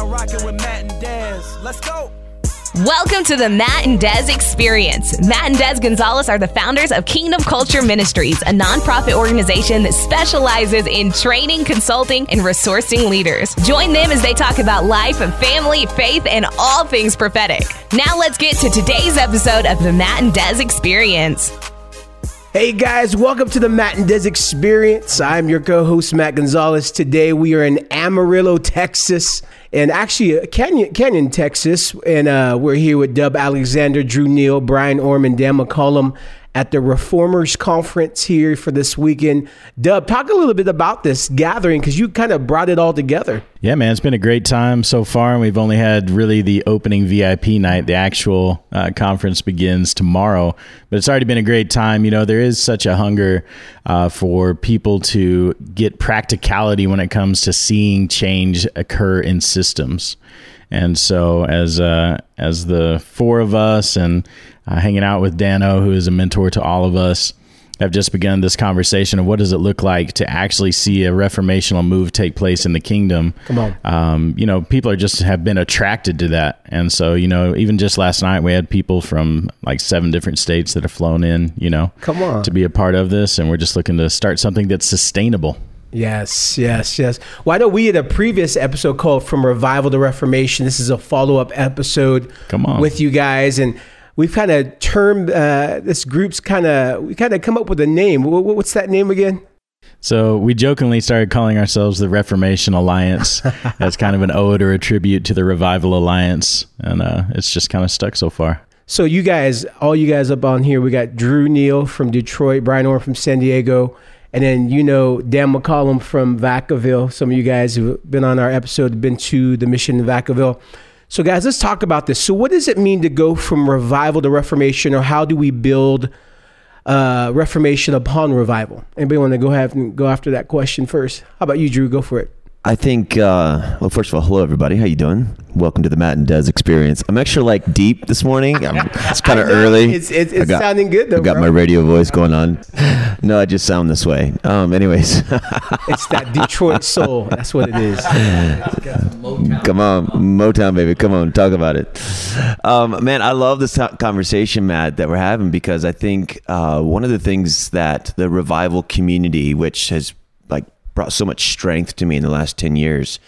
now rocking with Matt and Des. Let's go. Welcome to the Matt and Des Experience. Matt and Des Gonzalez are the founders of Kingdom Culture Ministries, a nonprofit organization that specializes in training, consulting, and resourcing leaders. Join them as they talk about life, family, faith, and all things prophetic. Now let's get to today's episode of the Matt and Des Experience. Hey guys, welcome to the Matt and Des Experience. I'm your co-host Matt Gonzalez. Today we are in Amarillo, Texas, and actually uh, Canyon, Canyon, Texas, and uh, we're here with Dubb Alexander, Drew Neal, Brian Orme, Dan McCollam at the Reformers Conference here for this weekend. Dubb, talk a little bit about this gathering because you kind of brought it all together. Yeah, man, it's been a great time so far. and We've only had really the opening VIP night. The actual uh, conference begins tomorrow, but it's already been a great time. You know, there is such a hunger uh, for people to get practicality when it comes to seeing change occur in systems. And so, as uh, as the four of us and uh, hanging out with Dano, who is a mentor to all of us, have just begun this conversation of what does it look like to actually see a reformational move take place in the kingdom. Come on, um, you know, people are just have been attracted to that, and so you know, even just last night we had people from like seven different states that have flown in, you know, come on, to be a part of this, and we're just looking to start something that's sustainable. Yes, yes, yes. Why don't we had a previous episode called From Revival to Reformation. This is a follow up episode Come on. with you guys. And we've kind of termed uh, this group's kind of, we kind of come up with a name. What's that name again? So we jokingly started calling ourselves the Reformation Alliance as kind of an ode or a tribute to the Revival Alliance. And uh, it's just kind of stuck so far. So you guys, all you guys up on here, we got Drew Neal from Detroit, Brian Orme from San Diego, and then you know Dan McCollam from Vacaville. Some of you guys who've been on our episode been to the mission in Vacaville. So guys, let's talk about this. So what does it mean to go from revival to reformation, or how do we build uh, reformation upon revival? Anybody want to go have go after that question first? How about you, Drew? Go for it. I think. Uh, well, first of all, hello everybody. How you doing? Welcome to the Matt and Des experience. I'm extra like deep this morning. I'm, it's kind of early. It's, it's, it's got, sounding good though. I got bro. my radio voice going on. No, I just sound this way. Um, anyways, it's that Detroit soul. That's what it is. Come on, Motown baby. Come on, talk about it. Um, man, I love this conversation, Matt, that we're having because I think uh, one of the things that the revival community, which has brought so much strength to me in the last 10 years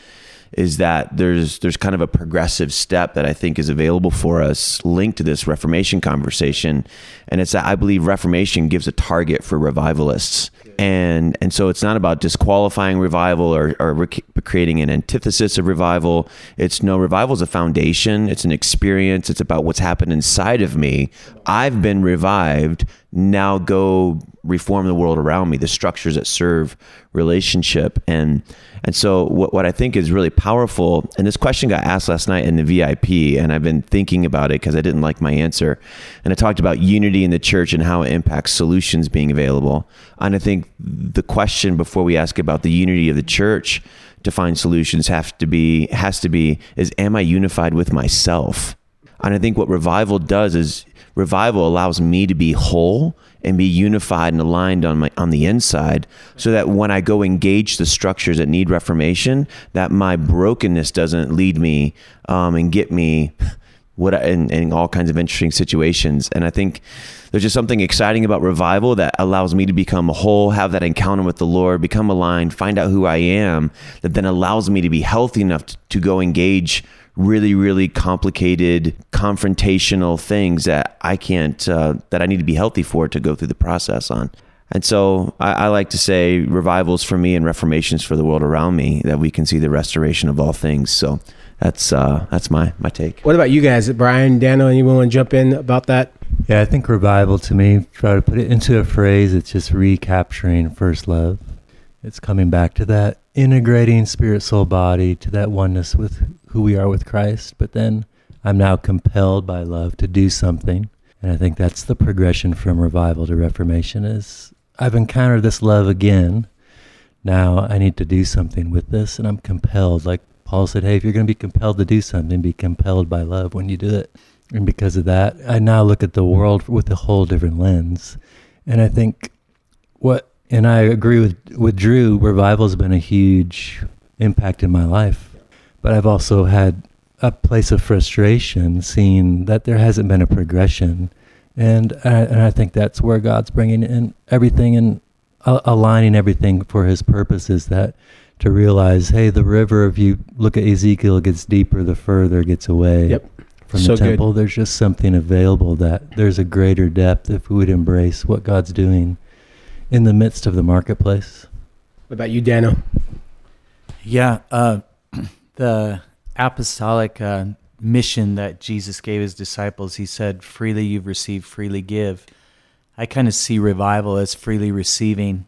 is that there's there's kind of a progressive step that I think is available for us linked to this reformation conversation. And it's that I believe reformation gives a target for revivalists. And and so it's not about disqualifying revival or, or creating an antithesis of revival. It's no revival is a foundation. It's an experience. It's about what's happened inside of me. I've been revived now go reform the world around me the structures that serve relationship. And and so what, what i think is really powerful and this question got asked last night in the vip and i've been thinking about it because i didn't like my answer. And i talked about unity in the church and how it impacts solutions being available. And i think the question before we ask about the unity of the church to find solutions have to be has to be is am i unified with myself? And i think what revival does is revival allows me to be whole and be unified and aligned on my on the inside so that when I go engage the structures that need reformation that my brokenness doesn't lead me um, and get me what in, in all kinds of interesting situations. And I think there's just something exciting about revival that allows me to become whole, have that encounter with the Lord, become aligned, find out who I am, that then allows me to be healthy enough to, to go engage really, really complicated, confrontational things that I can't, uh, that I need to be healthy for to go through the process on. And so I, I, like to say revivals for me and reformations for the world around me that we can see the restoration of all things. So that's uh, that's my my take. What about you guys, Brian, Daniel? Anyone want to jump in about that? Yeah, I think revival to me, try to put it into a phrase, it's just recapturing first love. It's coming back to that integrating spirit, soul, body to that oneness with who we are with Christ. But then I'm now compelled by love to do something. And I think that's the progression from revival to reformation is I've encountered this love again. Now I need to do something with this and I'm compelled. Like Paul said, hey, if you're going to be compelled to do something, be compelled by love when you do it. And because of that, I now look at the world with a whole different lens. And I think what and I agree with with Drew. Revival has been a huge impact in my life but I've also had a place of frustration seeing that there hasn't been a progression. And I, and I think that's where God's bringing in everything and uh, aligning everything for His purposes. That to realize, hey, the river, if you look at Ezekiel, gets deeper the further it gets away Yep. from So the good. temple. There's just something available that there's a greater depth if we would embrace what God's doing in the midst of the marketplace. What about you, Dano? Yeah, uh, the apostolic uh, mission that Jesus gave his disciples, he said, freely you've received, freely give. I kind of see revival as freely receiving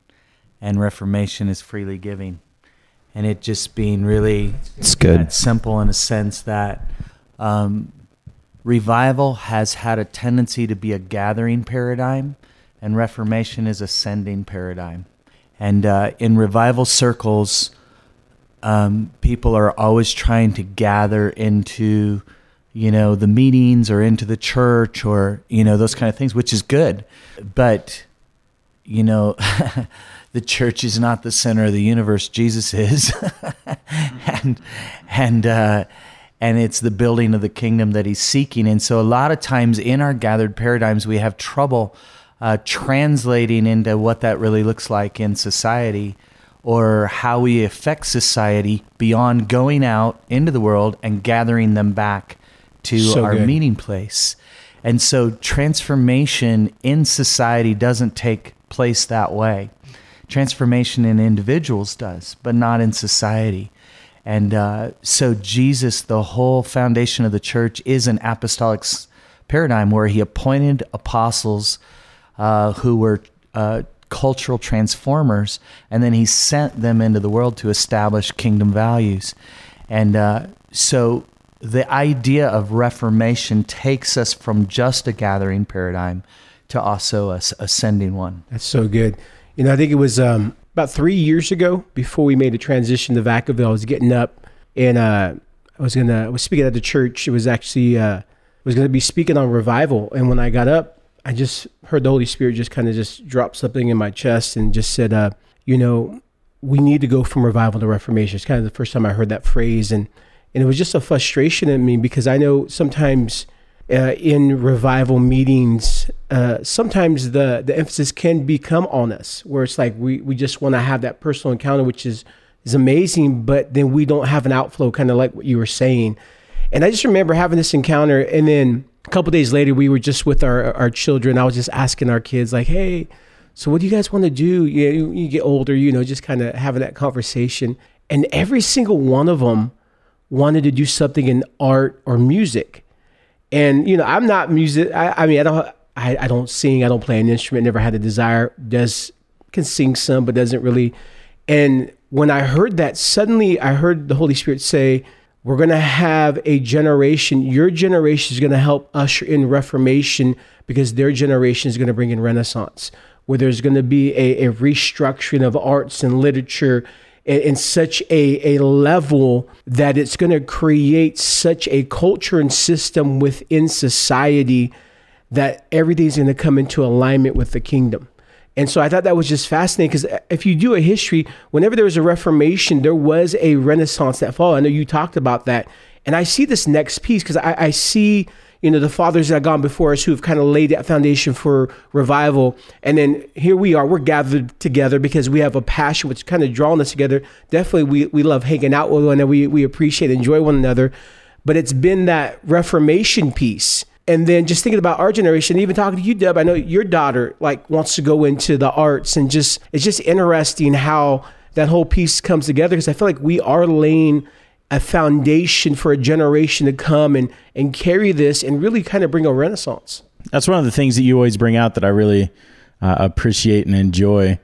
and reformation as freely giving. And it just being really It's good. simple in a sense that um, revival has had a tendency to be a gathering paradigm, and reformation is a sending paradigm. And uh, in revival circles, um, people are always trying to gather into, you know, the meetings or into the church or you know those kind of things, which is good. But you know, the church is not the center of the universe. Jesus is, and and uh, and it's the building of the kingdom that he's seeking. And so, a lot of times in our gathered paradigms, we have trouble uh, translating into what that really looks like in society or how we affect society beyond going out into the world and gathering them back to So our good. meeting place. And so transformation in society doesn't take place that way. Transformation in individuals does, but not in society. And uh, so, Jesus, the whole foundation of the church, is an apostolic paradigm where he appointed apostles uh, who were uh, cultural transformers, and then he sent them into the world to establish kingdom values. And uh, so, the idea of reformation takes us from just a gathering paradigm to also a ascending one. That's so good. You know, I think it was um, about three years ago before we made a transition to Vacaville. I was getting up and uh, I was gonna I was speaking at the church. It was actually uh, I was gonna be speaking on revival. And when I got up, I just heard the Holy Spirit just kind of just drop something in my chest and just said, uh, you know, we need to go from revival to reformation. It's kind of the first time I heard that phrase, and and it was just a frustration in me because I know sometimes uh, in revival meetings, uh, sometimes the the emphasis can become on us, where it's like we we just want to have that personal encounter, which is is amazing, but then we don't have an outflow, kind of like what you were saying. And I just remember having this encounter, and then a couple days later, we were just with our our children. I was just asking our kids, like, "Hey, so what do you guys want to do? You, you, you get older, you know, just kind of having that conversation." And every single one of them wanted to do something in art or music. And you know, I'm not music. I, I mean, I don't. I, I don't sing. I don't play an instrument. Never had a desire. Des can sing some, but doesn't really. And when I heard that, suddenly I heard the Holy Spirit say, "We're going to have a generation. Your generation is going to help usher in Reformation because their generation is going to bring in Renaissance, where there's going to be a, a restructuring of arts and literature." in, in such a, a level that it's going to create such a culture and system within society that everything's going to come into alignment with the kingdom. And so I thought that was just fascinating because uh, if you do a history, whenever there was a Reformation, there was a Renaissance that followed. I know you talked about that. And I see this next piece because I, I see, you know, the fathers that have gone before us who have kind of laid that foundation for revival. And then here we are, we're gathered together because we have a passion which kind of drawn us together. Definitely we, we love hanging out with one another. We, we appreciate, enjoy one another. But it's been that Reformation piece. And then just thinking about our generation, even talking to you, Deb, I know your daughter like wants to go into the arts and just, it's just interesting how that whole piece comes together because I feel like we are laying a foundation for a generation to come and and carry this and really kind of bring a renaissance. That's one of the things that you always bring out that I really uh, appreciate and enjoy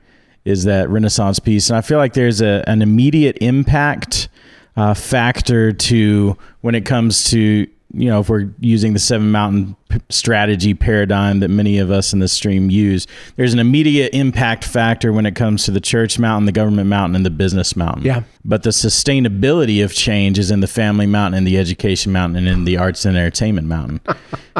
is that Renaissance piece. And I feel like there's a, an immediate impact uh, factor to when it comes to you know if we're using the seven mountain p- strategy paradigm that many of us in this stream use there's an immediate impact factor when it comes to the church mountain the government mountain and the business mountain. Yeah. but the sustainability of change is in the family mountain and the education mountain and in the arts and entertainment mountain.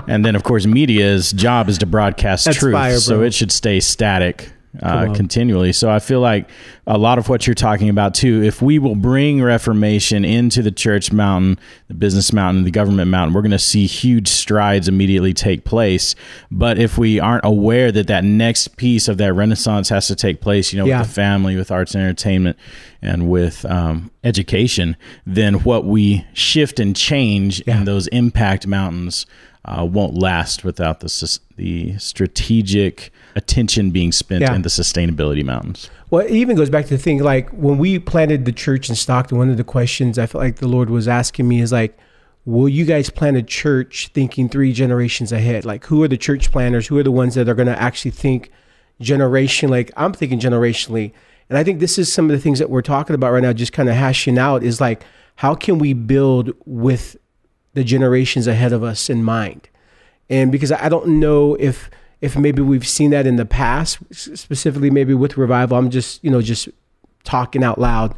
And then of course media's job is to broadcast That's truth. fire, so it should stay static uh, continually. So I feel like a lot of what you're talking about too. If we will bring Reformation into the church mountain, the business mountain, the government mountain, we're going to see huge strides immediately take place. But if we aren't aware that that next piece of that Renaissance has to take place, you know, Yeah. with the family, with arts and entertainment, and with um, education, then what we shift and change Yeah. in those impact mountains uh, won't last without the the strategic attention being spent Yeah. in the sustainability mountains. Well, it even goes back to the thing like when we planted the church in Stockton, one of the questions I felt like the Lord was asking me is like, will you guys plant a church thinking three generations ahead? Like, who are the church planners? Who are the ones that are going to actually think generation? Like, I'm thinking generationally. And I think this is some of the things that we're talking about right now, just kind of hashing out is like, how can we build with the generations ahead of us in mind? and because I don't know if if maybe we've seen that in the past, specifically maybe with revival. I'm just you know just talking out loud,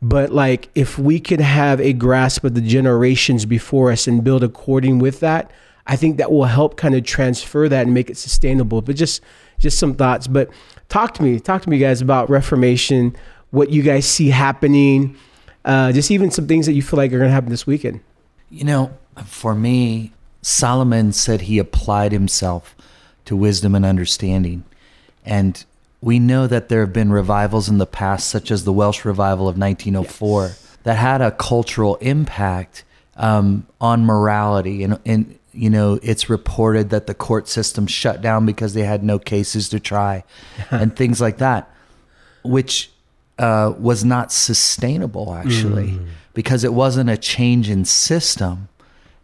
but like if we could have a grasp of the generations before us and build according with that, I think that will help kind of transfer that and make it sustainable. But just just some thoughts. But talk to me, talk to me guys about Reformation, what you guys see happening, uh, just even some things that you feel like are going to happen this weekend. You know, for me, Solomon said he applied himself to wisdom and understanding. And we know that there have been revivals in the past, such as the Welsh revival of 1904, that had a cultural impact um, on morality. And, and, you know, it's reported that the court system shut down because they had no cases to try and things like that, which uh, was not sustainable, actually, because it wasn't a change in system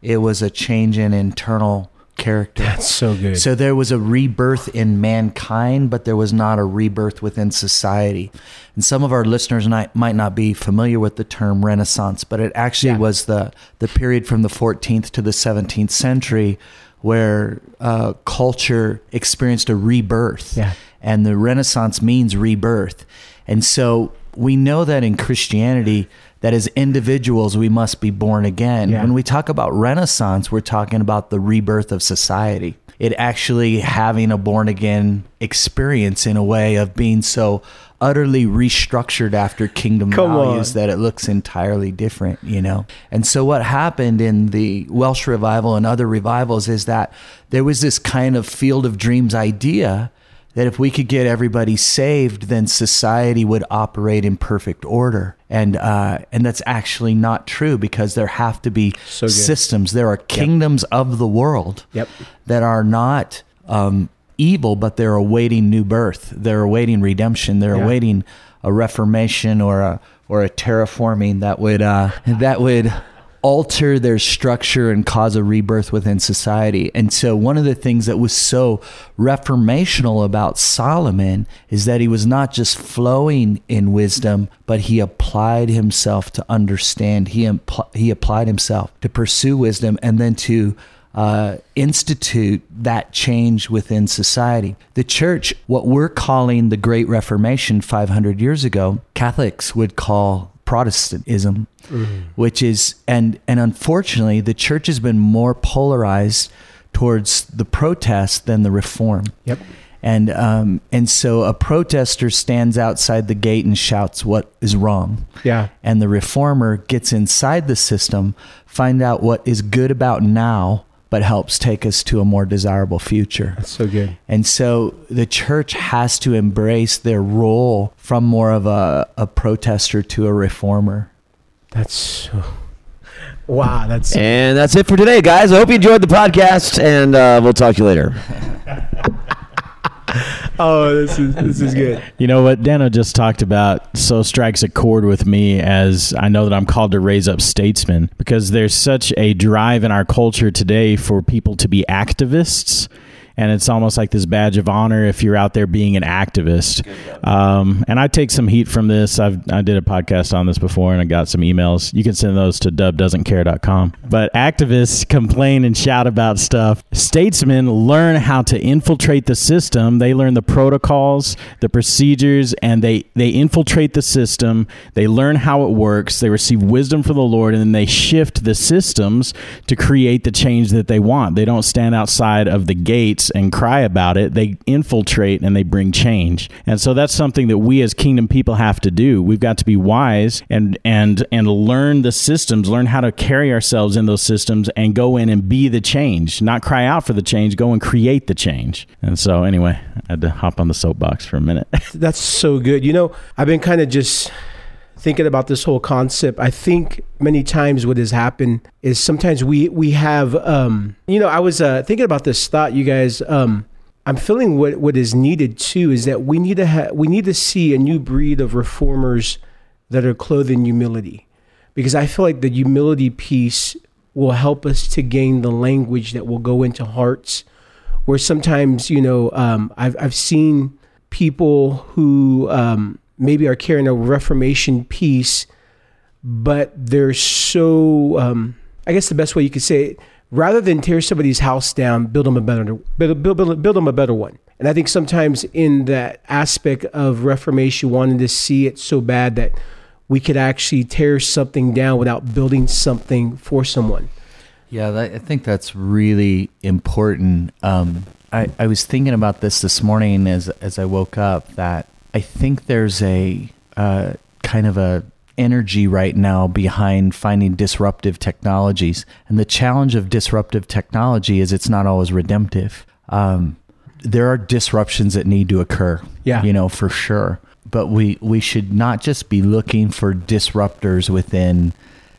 it was a change in internal character. That's so good. So there was a rebirth in mankind, but there was not a rebirth within society. And some of our listeners might, might not be familiar with the term Renaissance, but it actually Yeah. was the, the period from the 14th to the 17th century where uh, culture experienced a rebirth. Yeah. And the Renaissance means rebirth. And so we know that in Christianity, that as individuals, we must be born again. Yeah. When we talk about Renaissance, we're talking about the rebirth of society. It actually having a born again experience in a way of being so utterly restructured after kingdom Come values on. that it looks entirely different, you know? And so what happened in the Welsh revival and other revivals is that there was this kind of field of dreams idea that if we could get everybody saved, then society would operate in perfect order. And uh, and that's actually not true because there have to be So systems. There are kingdoms of the world Yep. that are not um, evil, but they're awaiting new birth. They're awaiting redemption. They're Yeah. awaiting a reformation or a or a terraforming that would uh, that would alter their structure and cause a rebirth within society. And so one of the things that was so reformational about Solomon is that he was not just flowing in wisdom, but he applied himself to understand. He impl- he applied himself to pursue wisdom and then to uh, institute that change within society. The church, what we're calling the Great Reformation 500 years ago, Catholics would call Protestantism, which is and and unfortunately, the church has been more polarized towards the protest than the reform. Yep. And um, and so a protester stands outside the gate and shouts what is wrong Yeah. and the reformer gets inside the system, find out what is good about now, but helps take us to a more desirable future. That's so good. And so the church has to embrace their role from more of a, a protester to a reformer. That's so. Wow. That's And that's it for today, guys. I hope you enjoyed the podcast, and uh, we'll talk to you later. oh, this is this is good. You know what Dano just talked about so strikes a chord with me as I know that I'm called to raise up statesmen because there's such a drive in our culture today for people to be activists. And it's almost like this badge of honor if you're out there being an activist. Um, and I take some heat from this. I've I did a podcast on this before, and I got some emails. You can send those to dubdoesn'tcare.com. But activists complain and shout about stuff. Statesmen learn how to infiltrate the system. They learn the protocols, the procedures, and they they infiltrate the system. They learn how it works. They receive wisdom from the Lord, and then they shift the systems to create the change that they want. They don't stand outside of the gates and cry about it, they infiltrate and they bring change. And so that's something that we as kingdom people have to do. We've got to be wise and and and learn the systems, learn how to carry ourselves in those systems and go in and be the change, not cry out for the change, go and create the change. And so anyway, I had to hop on the soapbox for a minute. That's so good. You know, I've been kind of just thinking about this whole concept. I think many times what has happened is sometimes we we have um you know, I was uh thinking about this thought you guys um I'm feeling what what is needed too is that we need to ha- we need to see a new breed of reformers that are clothed in humility. Because I feel like the humility piece will help us to gain the language that will go into hearts where sometimes, you know, um, I've I've seen people who um, maybe are carrying a Reformation piece, but they're so, um, I guess the best way you could say it, rather than tear somebody's house down, build them a better, build, build, build, build them a better one. And I think sometimes in that aspect of Reformation, wanting to see it so bad that we could actually tear something down without building something for someone. Yeah, that, I think that's really important. Um, I, I was thinking about this this morning as as I woke up that I think there's a uh, kind of a energy right now behind finding disruptive technologies, and the challenge of disruptive technology is it's not always redemptive. Um, there are disruptions that need to occur. Yeah. you know for sure. But we we should not just be looking for disruptors within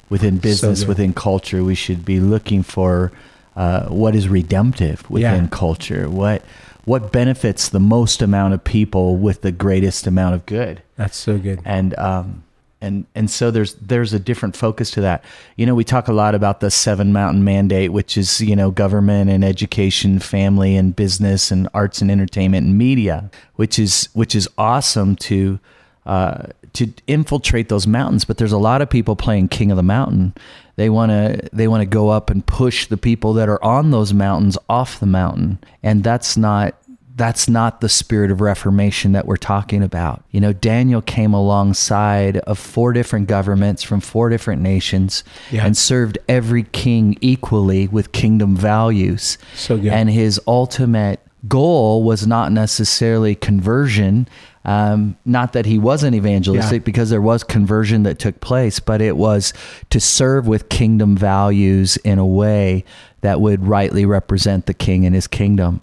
within business, good. within culture. We should be looking for uh, what is redemptive within Yeah. culture. What what benefits the most amount of people with the greatest amount of good. That's so good. And um, and and so there's there's a different focus to that. You know, we talk a lot about the seven mountain mandate, which is you know government and education, family and business, and arts and entertainment and media, which is which is awesome to uh, to infiltrate those mountains. But there's a lot of people playing king of the mountain. They want to they want to go up and push the people that are on those mountains off the mountain, and that's not that's not the spirit of reformation that we're talking about. You know, Daniel came alongside of four different governments from four different nations Yeah. and served every king equally with kingdom values. So good. And his ultimate goal was not necessarily conversion. Um, not that he wasn't evangelistic, Yeah. because there was conversion that took place, but it was to serve with kingdom values in a way that would rightly represent the king and his kingdom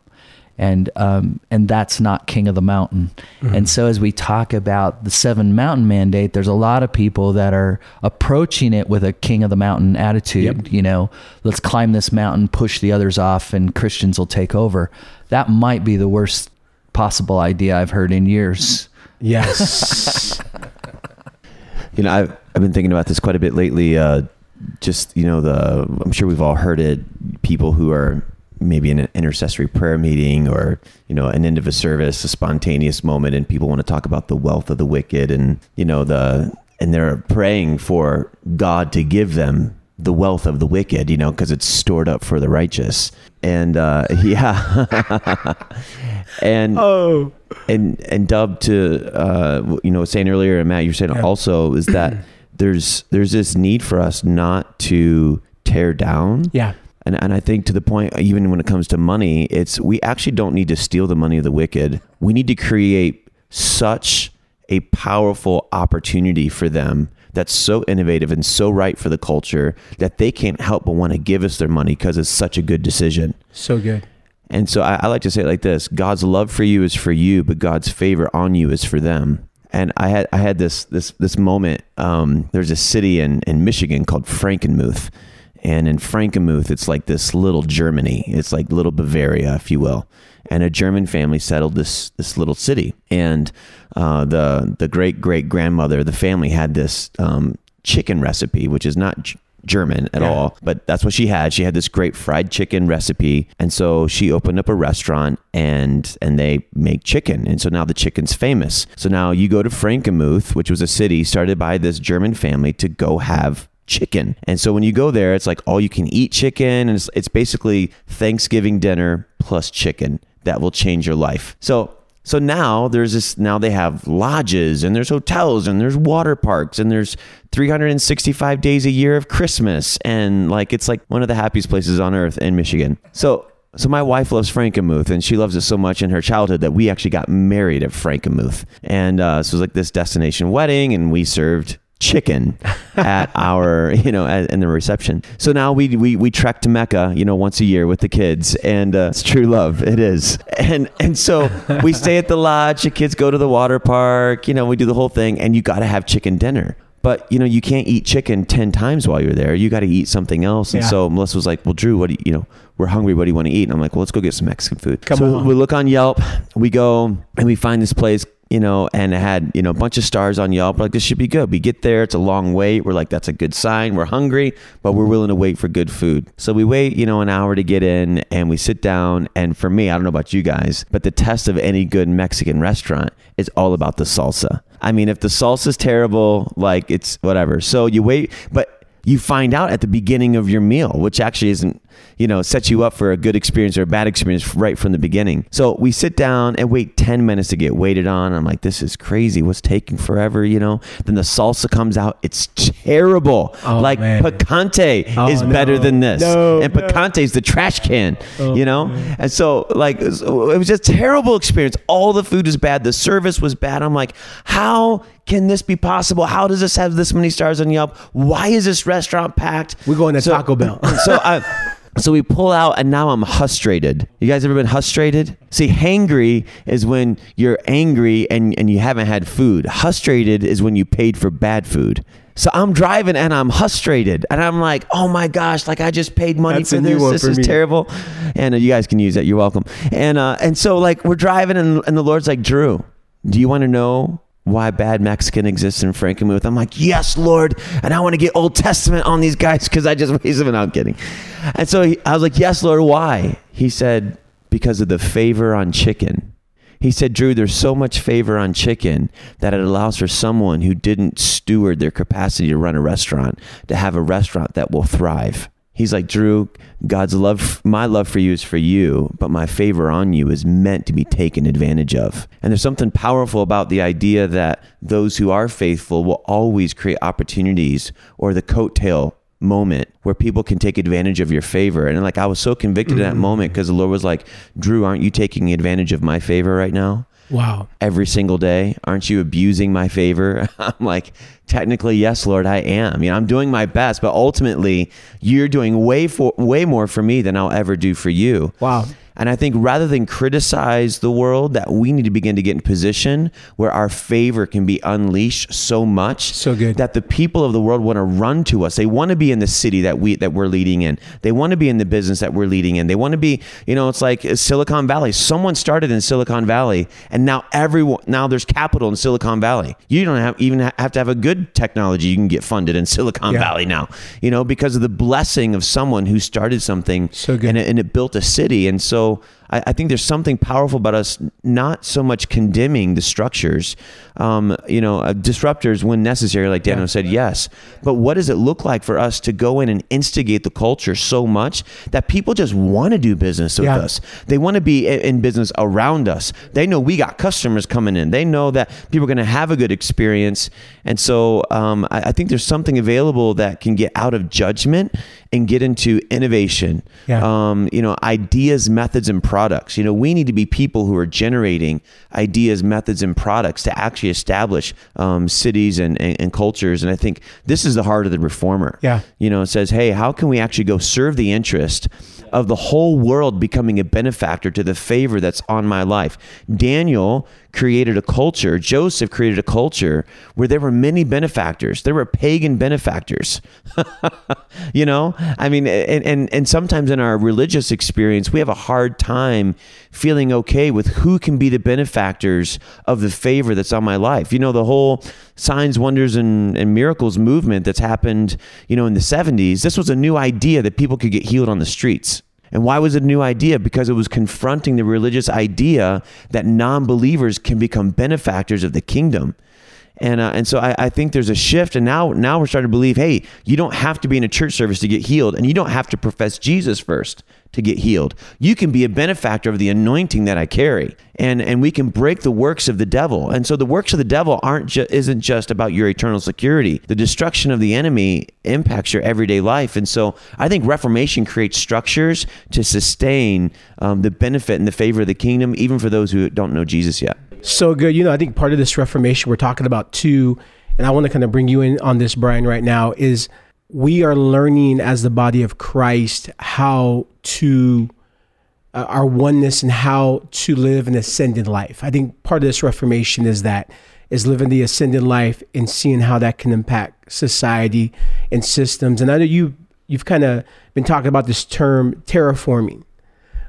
and um, and that's not king of the mountain. And so as we talk about the seven mountain mandate, there's a lot of people that are approaching it with a king of the mountain attitude. Yep. You know, let's climb this mountain, push the others off, and Christians will take over. That might be the worst possible idea I've heard in years. Yes. You know, I've, I've been thinking about this quite a bit lately. Uh, just, you know, the, I'm sure we've all heard it. People who are maybe an intercessory prayer meeting or, you know, an end of a service, a spontaneous moment, and people want to talk about the wealth of the wicked and, you know, the, and they're praying for God to give them the wealth of the wicked, you know, because it's stored up for the righteous. And, uh, yeah. and, oh. and and Dubb to uh, you know saying earlier and Matt you're saying Yeah. also is that there's there's this need for us not to tear down Yeah. And and I think to the point even when it comes to money it's we actually don't need to steal the money of the wicked we need to create such a powerful opportunity for them that's so innovative and so right for the culture that they can't help but want to give us their money because it's such a good decision So good. and so I, I like to say it like this: God's love for you is for you, but God's favor on you is for them. And I had I had this this this moment. Um, there's a city in in Michigan called Frankenmuth, and in Frankenmuth, it's like this little Germany. It's like little Bavaria, if you will. And a German family settled this this little city, and uh, the the great great grandmother the family had this um, chicken recipe, which is not G- German at Yeah. all, but that's what she had. She had this great fried chicken recipe, and so she opened up a restaurant and and they make chicken, and so now the chicken's famous. So now you go to Frankenmuth, which was a city started by this German family to go have chicken. And so when you go there, it's like all you can eat chicken, and it's, it's basically Thanksgiving dinner plus chicken that will change your life. So so now there's this now they have lodges and there's hotels and there's water parks and there's 365 days a year of Christmas and like it's like one of the happiest places on earth in Michigan. So So my wife loves Frankenmuth, and she loves it so much in her childhood that we actually got married at Frankenmuth, and uh, so it was like this destination wedding, and we served chicken at our you know at, in the reception. So now we, we we trek to mecca you know once a year with the kids and uh, it's true love. It is. And and so we stay at the lodge the kids go to the water park you know we do the whole thing and you got to have chicken dinner. But you know you can't eat chicken 10 times while you're there. You got to eat something else. And Yeah. so melissa was like well drew what do you, you know we're hungry. What do you want to eat? And i'm like well let's go get some mexican food. Come so on. we look on yelp we go and we find this place you know, and had, you know, a bunch of stars on Yelp. We're like, this should be good. We get there, it's a long wait. We're like, that's a good sign. We're hungry, but we're willing to wait for good food. So we wait, you know, an hour to get in and we sit down. And for me, I don't know about you guys, but the test of any good Mexican restaurant is all about the salsa. I mean, if the salsa's terrible, like it's whatever. So you wait, but you find out at the beginning of your meal, which actually isn't, you know, sets you up for a good experience or a bad experience right from the beginning. So we sit down and wait 10 minutes to get waited on. I'm like, this is crazy. What's taking forever, you know? Then the salsa comes out. It's terrible. Oh, like man. picante Oh, is better than this. No, and no. picante is the trash can, Oh, you know? And so, like, it was, it was just a terrible experience. All the food is bad. The service was bad. I'm like, how can this be possible? How does this have this many stars on Yelp? Why is this restaurant packed? We're going to So- Taco Bell. so I. So we pull out, and now I'm frustrated. You guys ever been frustrated? See, hangry is when you're angry and, and you haven't had food. Frustrated is when you paid for bad food. So I'm driving and I'm frustrated, and I'm like, "Oh my gosh! Like I just paid money That's for this. This for is me. terrible." And uh, you guys can use that. You're welcome. And uh, and so like we're driving, and, and the Lord's like, "Drew, do you want to know why bad Mexican exists in Frankenmuth. I'm like, yes, Lord. And I want to get Old Testament on these guys because I just raised them. And I'm kidding. And so he, I was like, yes, Lord, why? He said, because of the favor on chicken. He said, Drew, there's so much favor on chicken that it allows for someone who didn't steward their capacity to run a restaurant to have a restaurant that will thrive. He's like, Drew, God's love, my love for you is for you, but my favor on you is meant to be taken advantage of. And there's something powerful about the idea that those who are faithful will always create opportunities or the coattail moment where people can take advantage of your favor. And like, I was so convicted in that mm. moment because the Lord was like, Drew, aren't you taking advantage of my favor right now? Wow. every single day? Aren't you abusing my favor? I'm like, technically, yes, Lord, I am. You know, I'm doing my best, but ultimately, you're doing way for way more for me than I'll ever do for you. Wow. And I think rather than criticize the world, that we need to begin to get in position where our favor can be unleashed so much So good. that the people of the world want to run to us. They want to be in the city that we that we're leading in. They want to be in the business that we're leading in. They want to be, you know, it's like uh, Silicon Valley. Someone started in Silicon Valley, and now everyone now there's capital in Silicon Valley. You don't have even have to have a good technology. You can get funded in Silicon Yeah. Valley now, you know, because of the blessing of someone who started something So good. and it, and it built a city. And so so I, I think there's something powerful about us not so much condemning the structures, um, you know, uh, disruptors when necessary, like Daniel Yeah. said, yes. But what does it look like for us to go in and instigate the culture so much that people just want to do business with Yeah. us? They want to be in business around us. They know we got customers coming in. They know that people are going to have a good experience. And so um, I, I think there's something available that can get out of judgment and get into innovation. Yeah. Um, you know, ideas, methods, and products. You know, we need to be people who are generating ideas, methods, and products to actually establish um, cities and, and, and cultures. And I think this is the heart of the reformer. Yeah. You know, it says, hey, how can we actually go serve the interest of the whole world becoming a benefactor to the favor that's on my life? Daniel created a culture, Joseph created a culture where there were many benefactors. There were pagan benefactors. you know i mean and, and and sometimes in our religious experience we have a hard time feeling okay with who can be the benefactors of the favor that's on my life you know the whole signs wonders and, and miracles movement that's happened you know in the 70s this was a new idea that people could get healed on the streets and why was it a new idea? Because it was confronting the religious idea that non believers can become benefactors of the kingdom. And uh, and so I, I think there's a shift, and now now we're starting to believe, hey, you don't have to be in a church service to get healed, and you don't have to profess Jesus first to get healed. You can be a benefactor of the anointing that I carry, and and we can break the works of the devil. And so the works of the devil aren't ju- isn't just about your eternal security. The destruction of the enemy impacts your everyday life, and so I think Reformation creates structures to sustain um, the benefit and the favor of the kingdom, even for those who don't know Jesus yet. So good. You know, I think part of this Reformation we're talking about too, and I want to kind of bring you in on this, Brian, right now, is we are learning as the body of Christ how to uh, our oneness and how to live an ascended life. I think part of this Reformation is that is living the ascended life and seeing how that can impact society and systems. And I know you you've kind of been talking about this term terraforming.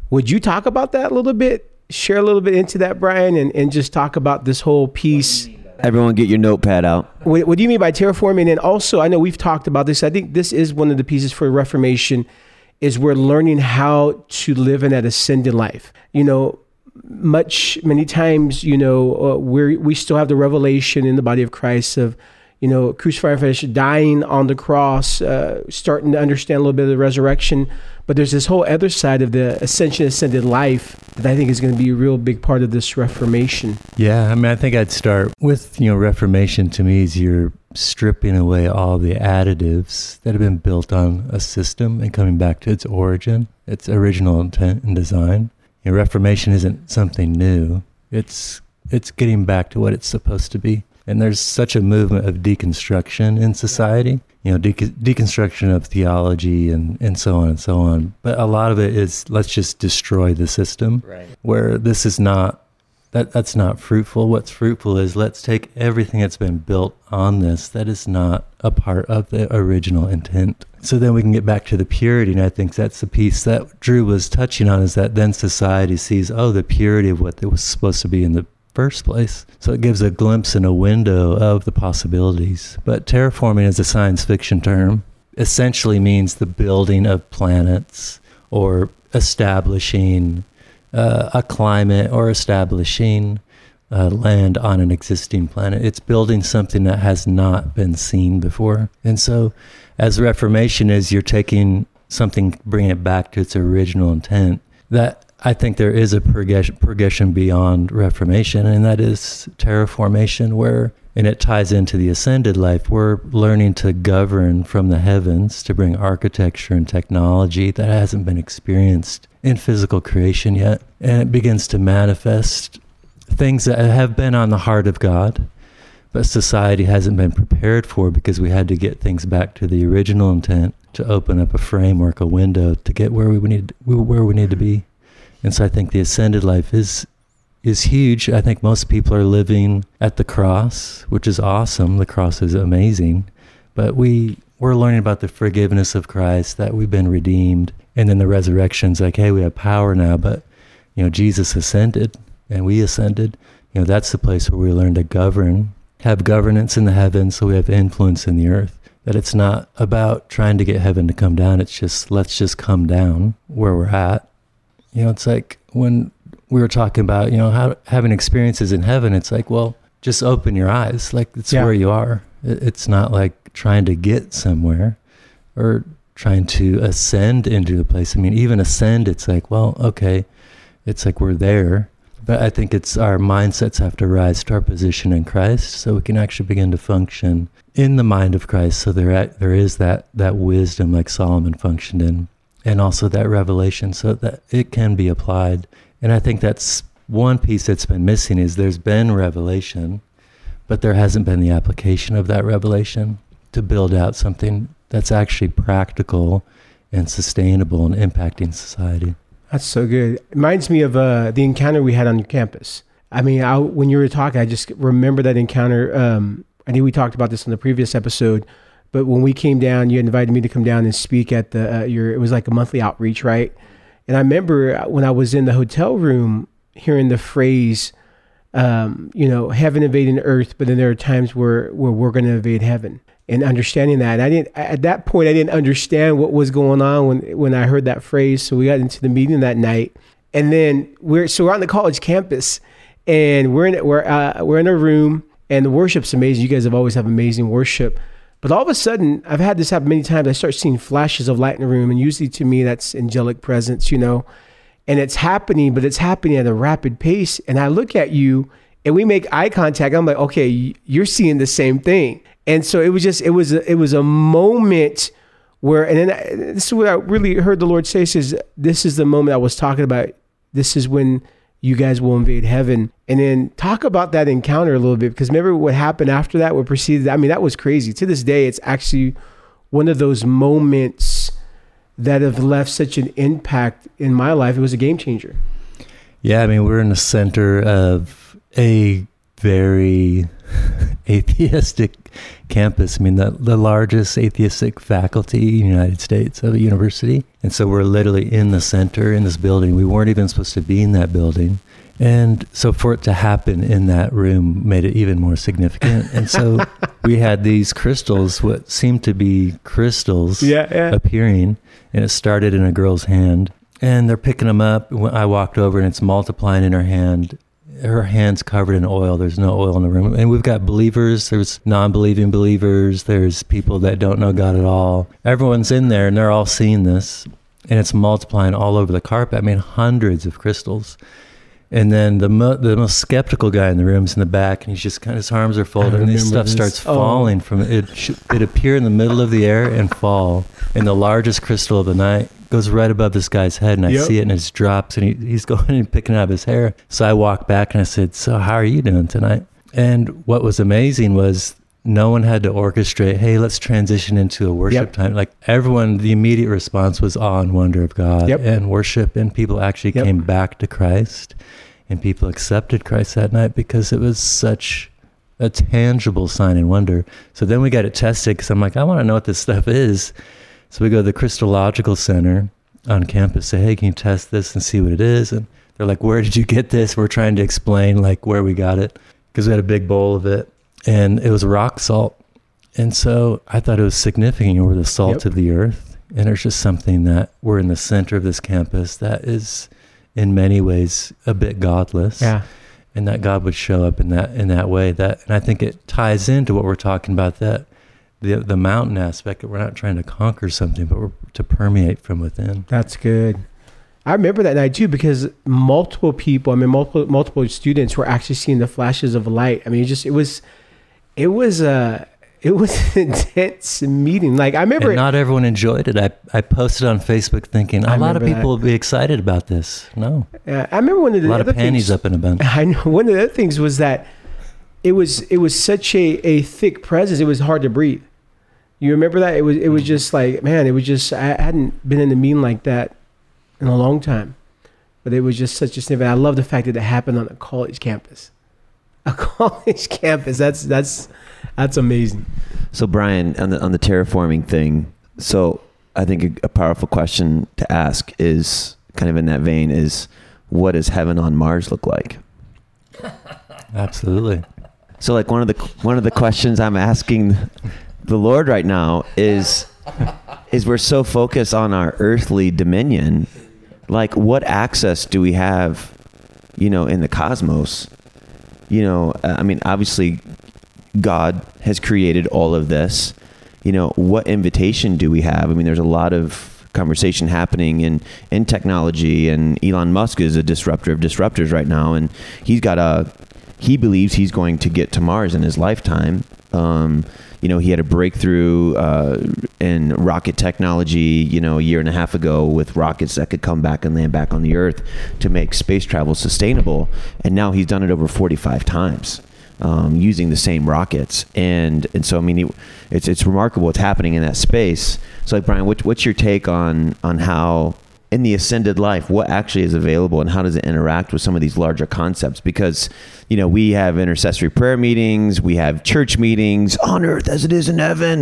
Would you talk about that a little bit? Share a little bit into that, Brian, and, and just talk about this whole piece. Everyone, get your notepad out. What, what do you mean by terraforming? And also, I know we've talked about this. I think this is one of the pieces for Reformation is we're learning how to live in that ascended life. You know, much many times, you know, uh, we we still have the revelation in the body of Christ of, you know, crucified flesh, dying on the cross, uh, starting to understand a little bit of the resurrection. But there's this whole other side of the ascension, ascended life that I think is going to be a real big part of this Reformation. Yeah, I mean, I think I'd start with, you know, Reformation to me is you're stripping away all the additives that have been built on a system and coming back to its origin, its original intent and design. You know, Reformation isn't something new. It's it's getting back to what it's supposed to be. And there's such a movement of deconstruction in society, you know, de- deconstruction of theology and, and so on and so on. But a lot of it is let's just destroy the system. Right. Where this is not that that's not fruitful. What's fruitful is let's take everything that's been built on this that is not a part of the original intent. So then we can get back to the purity, and I think that's the piece that Drew was touching on. Is that then society sees oh the purity of what it was supposed to be in the first place. So it gives a glimpse and a window of the possibilities. But terraforming is a science fiction term. Essentially means the building of planets or establishing uh, a climate or establishing uh, land on an existing planet. It's building something that has not been seen before. And so, as Reformation is, you're taking something, bringing it back to its original intent. That I think there is a progression, beyond Reformation, and that is terraformation, where, and it ties into the ascended life, we're learning to govern from the heavens to bring architecture and technology that hasn't been experienced in physical creation yet. And it begins to manifest things that have been on the heart of God, but society hasn't been prepared for because we had to get things back to the original intent to open up a framework, a window to get where we need where we need to be. And so I think the ascended life is is huge. I think most people are living at the cross, which is awesome. The cross is amazing. But we we're learning about the forgiveness of Christ, that we've been redeemed. And then the resurrection's like, hey, we have power now, but you know, Jesus ascended and we ascended. You know, that's the place where we learn to govern, have governance in the heavens, so we have influence in the earth. That it's not about trying to get heaven to come down. It's just let's just come down where we're at. You know, it's like when we were talking about, you know, how, having experiences in heaven, it's like, well, just open your eyes. Like it's Yeah. where you are. It's not like trying to get somewhere or trying to ascend into a place. I mean, even ascend, it's like, well, okay, it's like we're there. But I think it's our mindsets have to rise to our position in Christ so we can actually begin to function in the mind of Christ. So there, there is that, that wisdom like Solomon functioned in, and also that revelation so that it can be applied. And I think that's one piece that's been missing is there's been revelation, but there hasn't been the application of that revelation to build out something that's actually practical and sustainable and impacting society. That's so good. It reminds me of uh, the encounter we had on your campus. I mean, I, when you were talking, I just remember that encounter. Um, I knew we talked about this in the previous episode, but when we came down, you invited me to come down and speak at the uh, your. It was like a monthly outreach, right? And I remember when I was in the hotel room hearing the phrase, um, you know, heaven invading earth, but then there are times where where we're going to invade heaven. And understanding that, I didn't at that point I didn't understand what was going on when when I heard that phrase. So we got into the meeting that night, and then we're so we're on the college campus, and we're in we're uh, we're in a room, and the worship's amazing. You guys have always have amazing worship. But all of a sudden, I've had this happen many times. I start seeing flashes of light in the room, and usually to me, that's angelic presence, you know. And it's happening, but it's happening at a rapid pace. And I look at you, and we make eye contact. I'm like, okay, you're seeing the same thing. And so it was just, it was, a, it was a moment where, and then I, this is what I really heard the Lord say: "Says this is the moment I was talking about. This is when." You guys will invade heaven. And then talk about that encounter a little bit because remember what happened after that, what preceded. I mean, that was crazy. To this day, it's actually one of those moments that have left such an impact in my life. It was a game changer. Yeah, I mean, we're in the center of a very atheistic campus. I mean, the, the largest atheistic faculty in the United States of a university. And so we're literally in the center in this building. We weren't even supposed to be in that building. And so for it to happen in that room made it even more significant. And so we had these crystals, what seemed to be crystals yeah, yeah. appearing. And it started in a girl's hand. And they're picking them up. I walked over and it's multiplying in her hand her hands covered in oil. There's no oil in the room. And we've got believers, there's non believing believers, there's people that don't know God at all. Everyone's in there and they're all seeing this. And it's multiplying all over the carpet. I mean, hundreds of crystals. And then the mo- the most skeptical guy in the room is in the back, and he's just kind of his arms are folded, and this stuff this. starts oh. falling from it. Sh- it appear in the middle of the air and fall. And the largest crystal of the night goes right above this guy's head, and I yep. see it, and it just drops, and he, he's going and picking up his hair. So I walk back and I said, "So how are you doing tonight?" And what was amazing was no one had to orchestrate. Hey, let's transition into a worship yep. time. Like everyone, the immediate response was awe and wonder of God yep. and worship, and people actually came back to Christ, and people accepted Christ that night because it was such a tangible sign and wonder. So then we got it tested because I'm like, I want to know what this stuff is. So we go to the Christological Center on campus, say, hey, can you test this and see what it is? And they're like, where did you get this? We're trying to explain like where we got it because we had a big bowl of it and it was rock salt. And so I thought it was significant. We're the salt yep. of the earth. And there's just something that we're in the center of this campus that is in many ways a bit godless. Yeah. And that God would show up in that in that way. That and I think it ties into what we're talking about that the the mountain aspect. We're not trying to conquer something, but we're to permeate from within. That's good. I remember that night too because multiple people, I mean, multiple multiple students were actually seeing the flashes of light. I mean, it just it was, it was a. It was an intense meeting. Like I remember, and not everyone enjoyed it. I, I posted on Facebook thinking a lot of people that. will be excited about this. No, yeah, I remember one of the a lot of panties things, up in a bunch. I know one of the other things was that it was it was such a, a thick presence. It was hard to breathe. You remember that? It was it was mm-hmm. just like man, it was just I hadn't been in a meeting like that in a long time. But it was just such a snippet. I love the fact that it happened on a college campus. A college campus. That's that's that's amazing. So Brian, on the on the terraforming thing, so I think a, a powerful question to ask is kind of in that vein is what does heaven on Mars look like? Absolutely. So like one of the one of the questions I'm asking the Lord right now is is we're so focused on our earthly dominion. Like, what access do we have, you know, in the cosmos? You know, uh, I mean, obviously, God has created all of this. You know, what invitation do we have? I mean, there's a lot of conversation happening in in technology, and Elon Musk is a disruptor of disruptors right now, and he's got a he believes he's going to get to Mars in his lifetime. Um, you know, he had a breakthrough uh, in rocket technology, you know, a year and a half ago with rockets that could come back and land back on the Earth to make space travel sustainable. And now he's done it over 45 times. Um, using the same rockets, and and so I mean, it's it's remarkable what's happening in that space. So, like Brian, what, what's your take on on how in the ascended life what actually is available and how does it interact with some of these larger concepts? Because you know we have intercessory prayer meetings we have church meetings on earth as it is in heaven.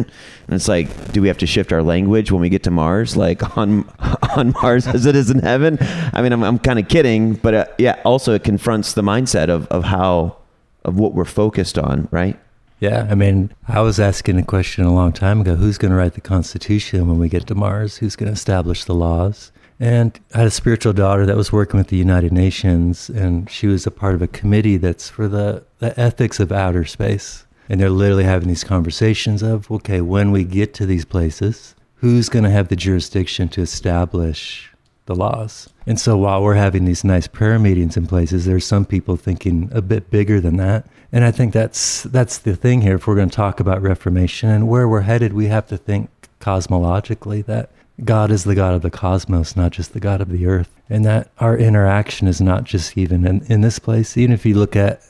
And it's like do we have to shift our language when we get to mars? Like on on mars as it is in heaven? I mean i'm, I'm kind of kidding but uh, yeah also it confronts the mindset of, of how of what we're focused on right? Yeah, I mean, I was asking a question a long time ago who's going to write the Constitution when we get to Mars? Who's going to establish the laws? And I had a spiritual daughter that was working with the United Nations, and she was a part of a committee that's for the, the ethics of outer space. And they're literally having these conversations of, okay, when we get to these places, who's going to have the jurisdiction to establish the laws? And so while we're having these nice prayer meetings in places, there's some people thinking a bit bigger than that. And I think that's that's the thing here. If we're going to talk about Reformation and where we're headed, we have to think cosmologically that God is the God of the cosmos, not just the God of the earth. And that our interaction is not just even in, in this place. Even if you look at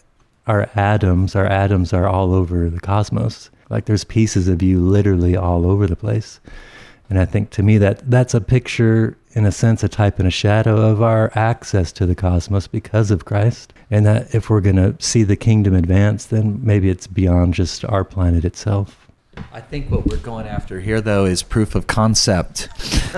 our atoms, our atoms are all over the cosmos. Like there's pieces of you literally all over the place. And I think to me that that's a picture, in a sense, a type and a shadow of our access to the cosmos because of Christ. And that if we're going to see the kingdom advance, then maybe it's beyond just our planet itself. I think what we're going after here, though, is proof of concept.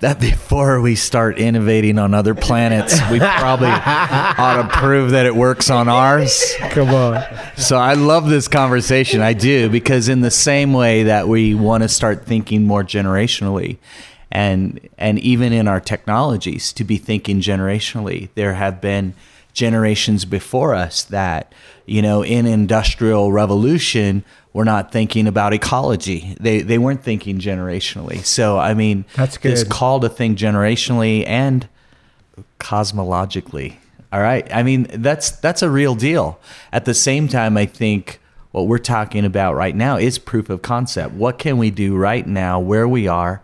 that before we start innovating on other planets, we probably ought to prove that it works on ours. Come on. So I love this conversation. I do, because in the same way that we want to start thinking more generationally, and and even in our technologies to be thinking generationally, there have been generations before us that you know in industrial revolution we're not thinking about ecology. They they weren't thinking generationally. So i mean That's this good. call to think generationally and cosmologically. All right? I mean that's that's a real deal. At the same time i think what we're talking about right now is proof of concept. What can we do right now where we are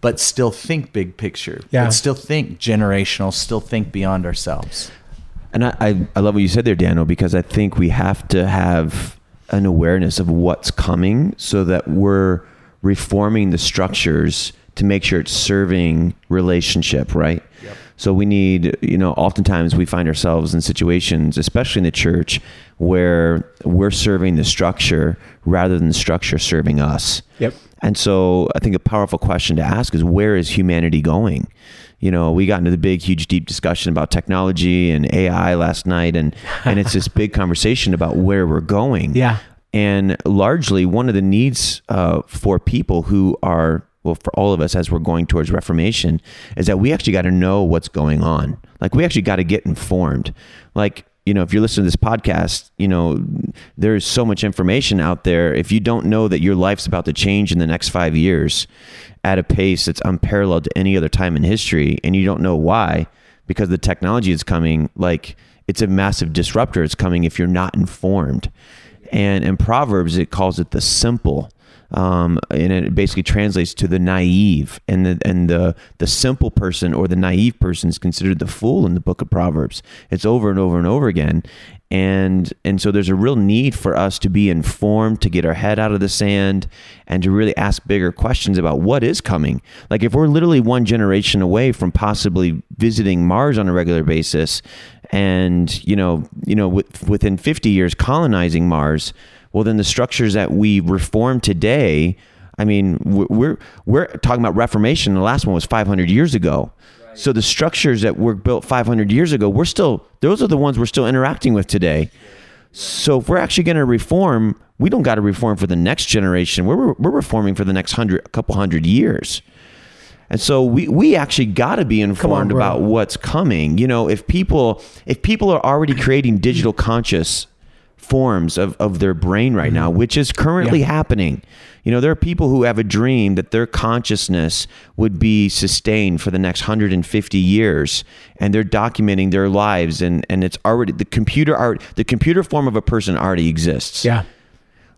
but still think big picture Yeah. but still think generational still think beyond ourselves And I, I, I love what you said there, Daniel, because I think we have to have an awareness of what's coming so that we're reforming the structures to make sure it's serving relationship, right? So we need, you know, oftentimes we find ourselves in situations, especially in the church, where we're serving the structure rather than the structure serving us. Yep. And so I think a powerful question to ask is where is humanity going? You know, we got into the big, huge, deep discussion about technology and AI last night, and, and it's this big conversation about where we're going. Yeah. And largely, one of the needs uh, for people who are, well, for all of us as we're going towards Reformation, is that we actually got to know what's going on. Like, we actually got to get informed. Like, you know, if you're listening to this podcast, you know, there's so much information out there. If you don't know that your life's about to change in the next five years at a pace that's unparalleled to any other time in history, and you don't know why, because the technology is coming, like it's a massive disruptor. It's coming if you're not informed. And in Proverbs, it calls it the simple. Um, and it basically translates to the naive, and the and the the simple person or the naive person is considered the fool in the book of Proverbs. It's over and over and over again, and and so there's a real need for us to be informed, to get our head out of the sand, and to really ask bigger questions about what is coming. Like if we're literally one generation away from possibly visiting Mars on a regular basis, and you know you know with, within 50 years colonizing Mars, well then the structures that we reform today. I mean, we're we're, we're talking about Reformation. The last one was 500 years ago. So the structures that were built 500 years ago, we're still those are the ones we're still interacting with today. So if we're actually going to reform, we don't got to reform for the next generation. We're we're reforming for the next hundred, a couple hundred years. And so we, we actually got to be informed bro. about what's coming. You know, if people if people are already creating digital conscious forms of, of their brain right now, mm-hmm. which is currently Yeah. happening. You know, there are people who have a dream that their consciousness would be sustained for the next 150 years and they're documenting their lives and, and it's already the computer art the computer form of a person already exists Yeah.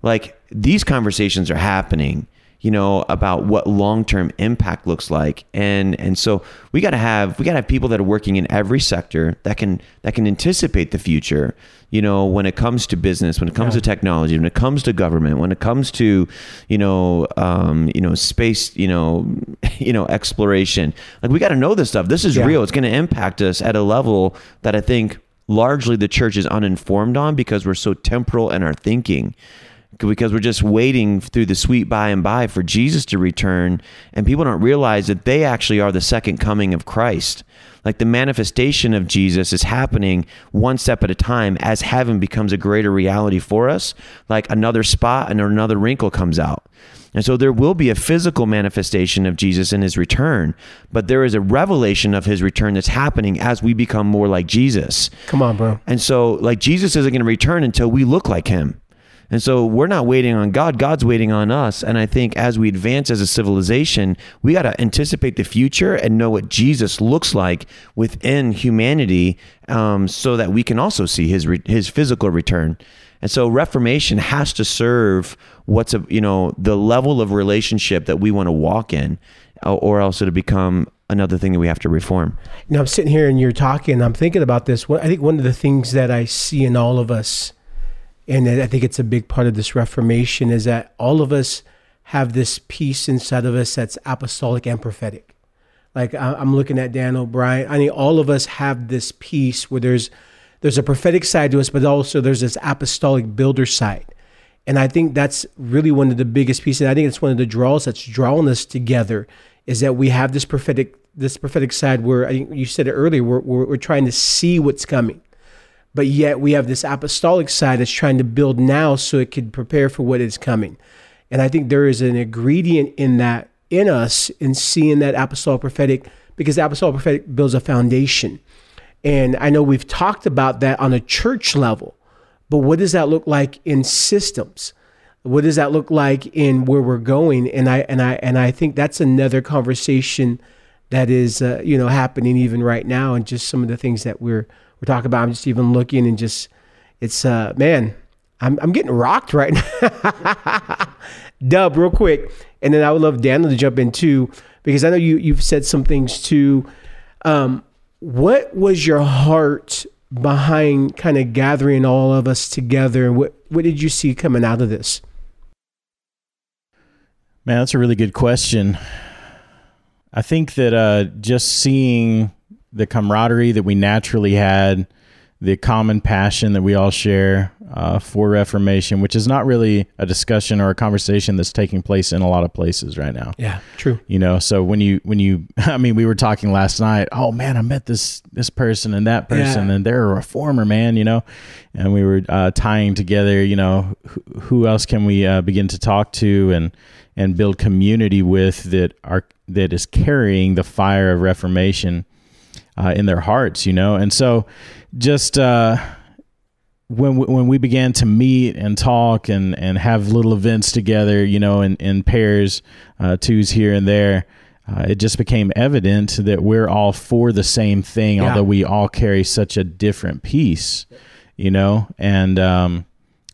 like these conversations are happening you know about what long-term impact looks like and and so we got to have we got to have people that are working in every sector that can that can anticipate the future you know when it comes to business when it comes to technology when it comes to government when it comes to you know um, you know space you know you know exploration like we got to know this stuff. This is Yeah. real. It's going to impact us at a level that i think largely the church is uninformed on because we're so temporal in our thinking because we're just waiting through the sweet by and by for Jesus to return and people don't realize that they actually are the second coming of Christ like the manifestation of Jesus is happening one step at a time as heaven becomes a greater reality for us like another spot and another wrinkle comes out And so there will be a physical manifestation of Jesus in his return, but there is a revelation of his return that's happening as we become more like Jesus. Come on, bro. And so, like, Jesus isn't going to return until we look like him. And so we're not waiting on God, God's waiting on us. And I think as we advance as a civilization, we got to anticipate the future and know what Jesus looks like within humanity um, so that we can also see his, re- his physical return. And so Reformation has to serve what's a, you know the level of relationship that we want to walk in, or else it'll become another thing that we have to reform. Now I'm sitting here and you're talking. I'm thinking about this. I think one of the things that I see in all of us, and I think it's a big part of this Reformation, is that all of us have this piece inside of us that's apostolic and prophetic. Like I'm looking at Dan O'Brien. I mean, all of us have this piece where there's there's a prophetic side to us, but also there's this apostolic builder side. And I think that's really one of the biggest pieces. I think it's one of the draws that's drawing us together is that we have this prophetic this prophetic side where I think you said it earlier, we're, we're, we're trying to see what's coming. But yet we have this apostolic side that's trying to build now so it can prepare for what is coming. And I think there is an ingredient in that in us in seeing that apostolic prophetic because apostolic prophetic builds a foundation. And I know we've talked about that on a church level, but what does that look like in systems? What does that look like in where we're going? And I and I and I think that's another conversation that is uh, you know happening even right now, and just some of the things that we're we're talking about. I'm just even looking and just it's uh man, I'm I'm getting rocked right now. Dubb, real quick, and then I would love Daniel to jump in too because I know you you've said some things too. Um, what was your heart behind kind of gathering all of us together what what did you see coming out of this man that's a really good question i think that uh, just seeing the camaraderie that we naturally had the common passion that we all share uh, for Reformation, which is not really a discussion or a conversation that's taking place in a lot of places right now. Yeah, true. You know, so when you when you, I mean, we were talking last night. Oh man, I met this this person and that person, yeah. and they're a reformer, man. You know, and we were uh, tying together. You know, who, who else can we uh, begin to talk to and and build community with that are that is carrying the fire of Reformation uh, in their hearts. You know, and so just uh, when we, when we began to meet and talk and, and have little events together, you know, in, in pairs, uh, twos here and there, uh, it just became evident that we're all for the same thing, yeah. although we all carry such a different piece, you know. And um,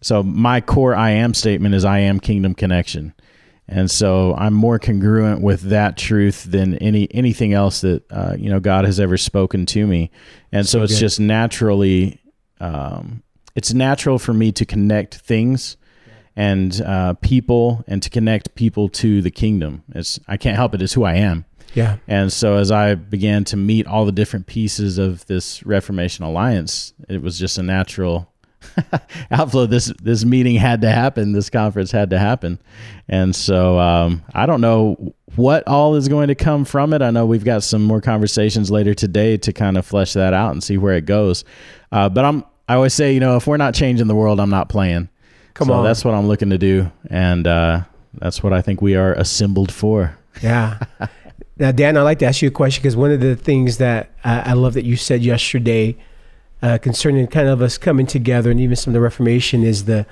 so my core I am statement is I am Kingdom Connection. And so I'm more congruent with that truth than any anything else that uh, you know God has ever spoken to me. And so, so it's good. just naturally, um, it's natural for me to connect things and uh, people, and to connect people to the kingdom. It's I can't help it. It's who I am. Yeah. And so as I began to meet all the different pieces of this Reformation Alliance, it was just a natural outflow this this meeting had to happen this conference had to happen. And so um, i don't know what all is going to come from it. I know we've got some more conversations later today to kind of flesh that out and see where it goes. Uh, but i'm i always say you know if we're not changing the world i'm not playing. Come so on. that's what i'm looking to do and uh, that's what i think we are assembled for. Yeah. Now dan i'd like to ask you a question because one of the things that I, I love that you said yesterday uh, concerning kind of us coming together and even some of the Reformation is the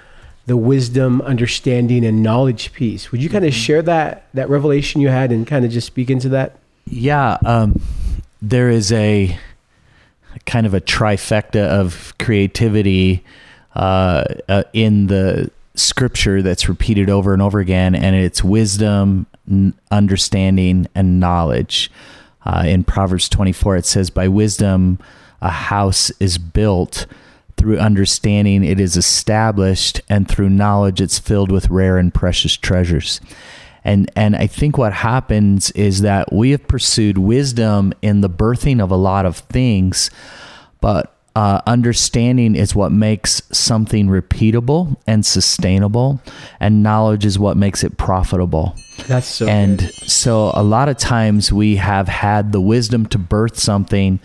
the wisdom, understanding, and knowledge piece. Would you kind of mm-hmm. share that that revelation you had and kind of just speak into that? Yeah, um, there is a kind of a trifecta of creativity uh, uh, in the scripture that's repeated over and over again, and it's wisdom, n- understanding, and knowledge. Uh, in Proverbs 24, it says, By wisdom, a house is built. Through understanding, it is established, and through knowledge, it's filled with rare and precious treasures. And, and I think what happens is that we have pursued wisdom in the birthing of a lot of things, but uh, understanding is what makes something repeatable and sustainable, and knowledge is what makes it profitable. That's so. And good. so, a lot of times we have had the wisdom to birth something,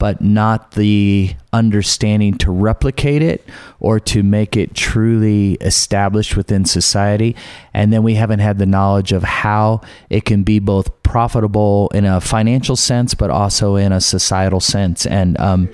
but not the understanding to replicate it or to make it truly established within society. And then we haven't had the knowledge of how it can be both profitable in a financial sense, but also in a societal sense. And, um,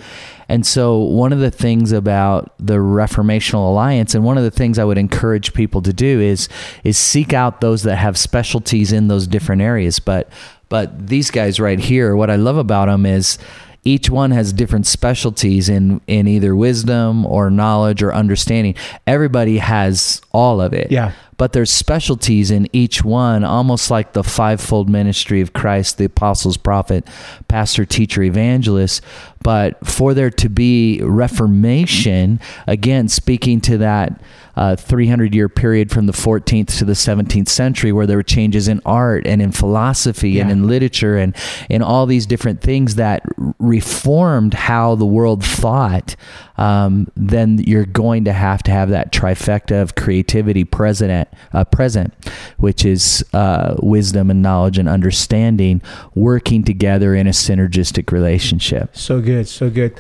and so, one of the things about the Reformational Alliance, and one of the things I would encourage people to do is is seek out those that have specialties in those different areas. But but these guys right here, what I love about them is each one has different specialties in in either wisdom or knowledge or understanding. Everybody has all of it. Yeah but there's specialties in each one, almost like the fivefold ministry of Christ the apostles, prophet, pastor, teacher, evangelist. But for there to be reformation, again, speaking to that uh, 300 year period from the 14th to the 17th century where there were changes in art and in philosophy yeah. and in literature and in all these different things that reformed how the world thought, um, then you're going to have to have that trifecta of creativity present, uh, present which is uh, wisdom and knowledge and understanding working together in a synergistic relationship. So good, so good.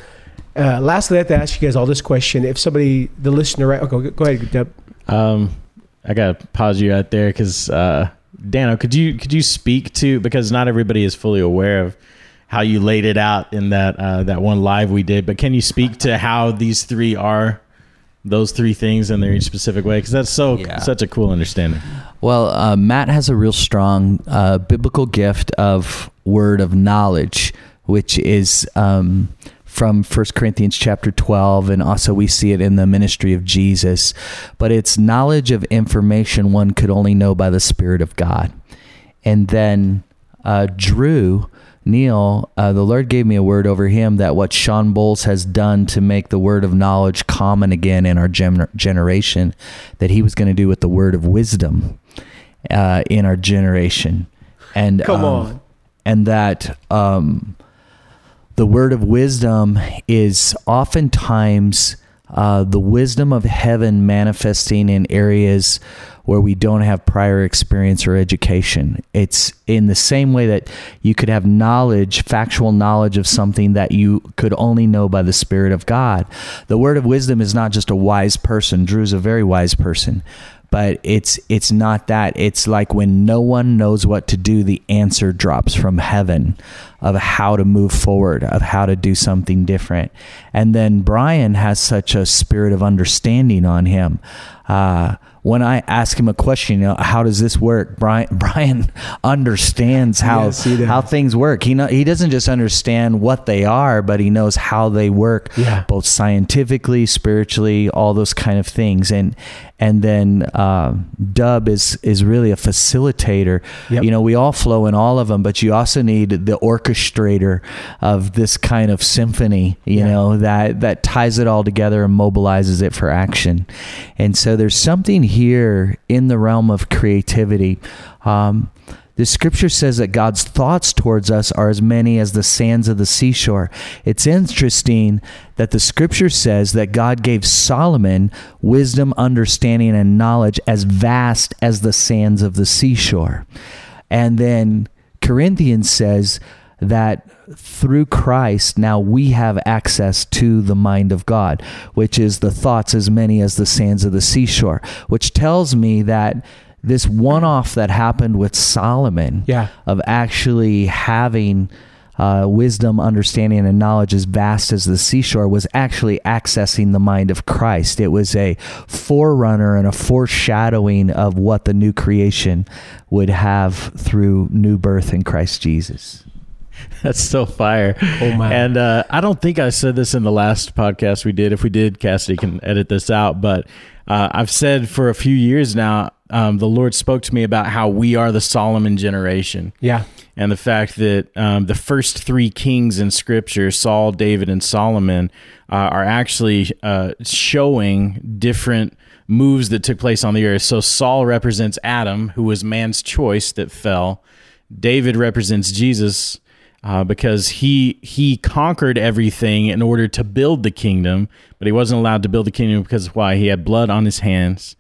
Uh, lastly, I have to ask you guys all this question. If somebody, the listener, right? Okay, go ahead, Dubb. Um, I gotta pause you right there because uh, Dano, could you could you speak to because not everybody is fully aware of how you laid it out in that uh, that one live we did, but can you speak to how these three are those three things in their each specific way because that's so yeah. such a cool understanding. Well, uh, Matt has a real strong uh, biblical gift of word of knowledge, which is um, from 1 Corinthians chapter 12, and also we see it in the ministry of Jesus. But it's knowledge of information one could only know by the Spirit of God. And then uh, Drew, Neal, uh, the Lord gave me a word over him that what Shawn Bolz has done to make the word of knowledge common again in our gener- generation, that he was going to do with the word of wisdom uh, in our generation. And come um, on. And that um, the word of wisdom is oftentimes uh, the wisdom of heaven manifesting in areas where we don't have prior experience or education. It's in the same way that you could have knowledge, factual knowledge of something that you could only know by the Spirit of God. The word of wisdom is not just a wise person. Drew's a very wise person but it's it's not that it's like when no one knows what to do the answer drops from heaven of how to move forward of how to do something different. And then brian has such a spirit of understanding on him. Uh, when I ask him a question, you know, how does this work? Brian Brian understands how yeah, how things work. He know, he doesn't just understand what they are, but he knows how they work, yeah. both scientifically, spiritually, all those kind of things. And and then uh, Dubb is is really a facilitator. Yep. You know, we all flow in all of them, but you also need the orchestrator of this kind of symphony. You yeah. know that that ties it all together and mobilizes it for action. And so there's something here in the realm of creativity. Um, the scripture says that God's thoughts towards us are as many as the sands of the seashore. It's interesting that the scripture says that God gave Solomon wisdom, understanding, and knowledge as vast as the sands of the seashore. And then Corinthians says that through Christ, now we have access to the mind of God, which is the thoughts as many as the sands of the seashore, which tells me that this one off that happened with Solomon yeah. of actually having uh, wisdom, understanding, and knowledge as vast as the seashore was actually accessing the mind of Christ. It was a forerunner and a foreshadowing of what the new creation would have through new birth in Christ Jesus. That's so fire. Oh my! And uh, I don't think I said this in the last podcast we did. If we did, Cassidy can edit this out. But uh, I've said for a few years now, um, the Lord spoke to me about how we are the Solomon generation. Yeah. And the fact that um, the first three kings in Scripture, Saul, David, and Solomon, uh, are actually uh, showing different moves that took place on the earth. So Saul represents Adam, who was man's choice that fell. David represents Jesus, uh, because he he conquered everything in order to build the kingdom, but he wasn't allowed to build the kingdom because why? He had blood on his hands.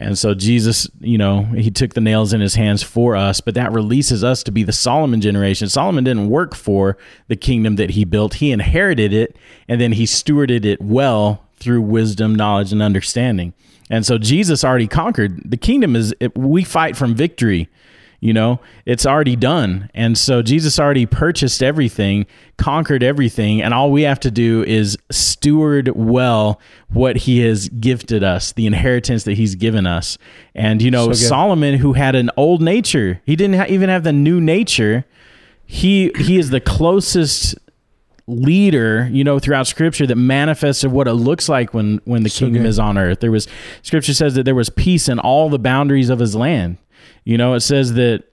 And so Jesus, you know, he took the nails in his hands for us, but that releases us to be the Solomon generation. Solomon didn't work for the kingdom that he built. He inherited it and then he stewarded it well through wisdom, knowledge, and understanding. And so Jesus already conquered. The kingdom is, we fight from victory. You know, it's already done. And so Jesus already purchased everything, conquered everything. And all we have to do is steward well what he has gifted us, the inheritance that he's given us. And, you know, So. Solomon, who had an old nature, he didn't ha- even have the new nature. He, he is the closest leader, you know, throughout scripture that manifested what it looks like when when the So kingdom good. is on earth. There was scripture says that there was peace in all the boundaries of his land. You know, it says that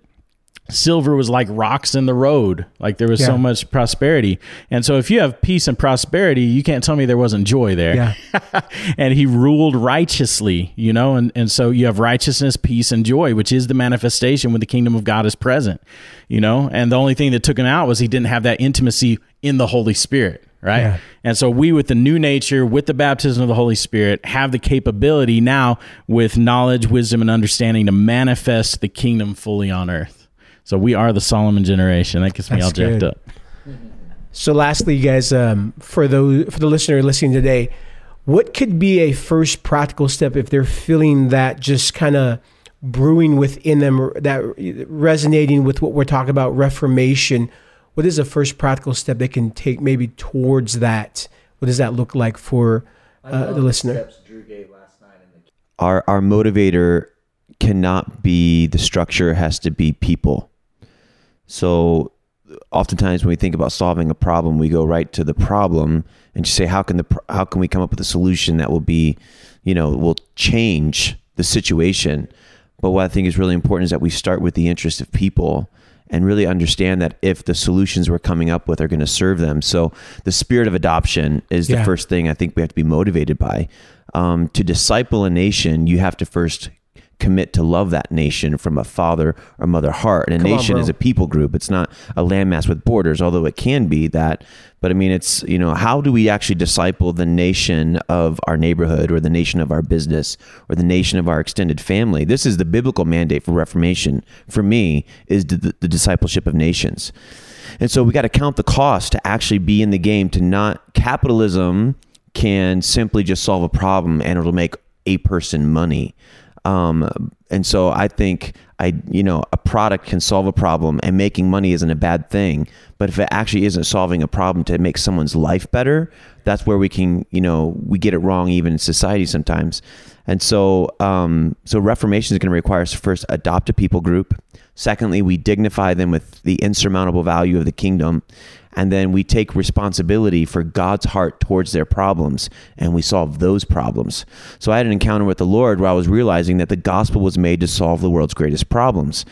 silver was like rocks in the road. Like there was Yeah. so much prosperity. And so if you have peace and prosperity, you can't tell me there wasn't joy there Yeah. and he ruled righteously, you know, and, and so you have righteousness, peace, and joy, which is the manifestation when the kingdom of God is present, you know, and the only thing that took him out was he didn't have that intimacy in the Holy Spirit, right? Yeah. And so we, with the new nature, with the baptism of the Holy Spirit, have the capability now with knowledge, wisdom, and understanding to manifest the kingdom fully on earth. So we are the Solomon generation. That gets me That's all jacked good. up. So, lastly, you guys, um, for those for the listener listening today, what could be a first practical step if they're feeling that just kind of brewing within them, that resonating with what we're talking about, reformation? What is the first practical step they can take maybe towards that? What does that look like for uh, the listener? our our motivator cannot be the structure it has to be people so oftentimes when we think about solving a problem we go right to the problem and just say how can the how can we come up with a solution that will be you know will change the situation but what i think is really important is that we start with the interest of people and really understand that if the solutions we're coming up with are going to serve them so the spirit of adoption is the Yeah. first thing i think we have to be motivated by um, to disciple a nation you have to first commit to love that nation from a father or mother heart. And a Come nation bro. is a people group. It's not a landmass with borders although it can be that. But i mean it's you know how do we actually disciple the nation of our neighborhood or the nation of our business or the nation of our extended family? This is the biblical mandate for reformation for me is the, the discipleship of nations. And so we got to count the cost to actually be in the game to not capitalism can simply just solve a problem and it'll make a person money um, and so I think I, you know, a product can solve a problem, and making money isn't a bad thing. But if it actually isn't solving a problem to make someone's life better, that's where we can, you know, we get it wrong even in society sometimes. And so, um, so reformation is going to require us to first adopt a people group. Secondly, we dignify them with the insurmountable value of the kingdom. And then we take responsibility for God's heart towards their problems and we solve those problems. So I had an encounter with the Lord where I was realizing that the gospel was made to solve the world's greatest problems.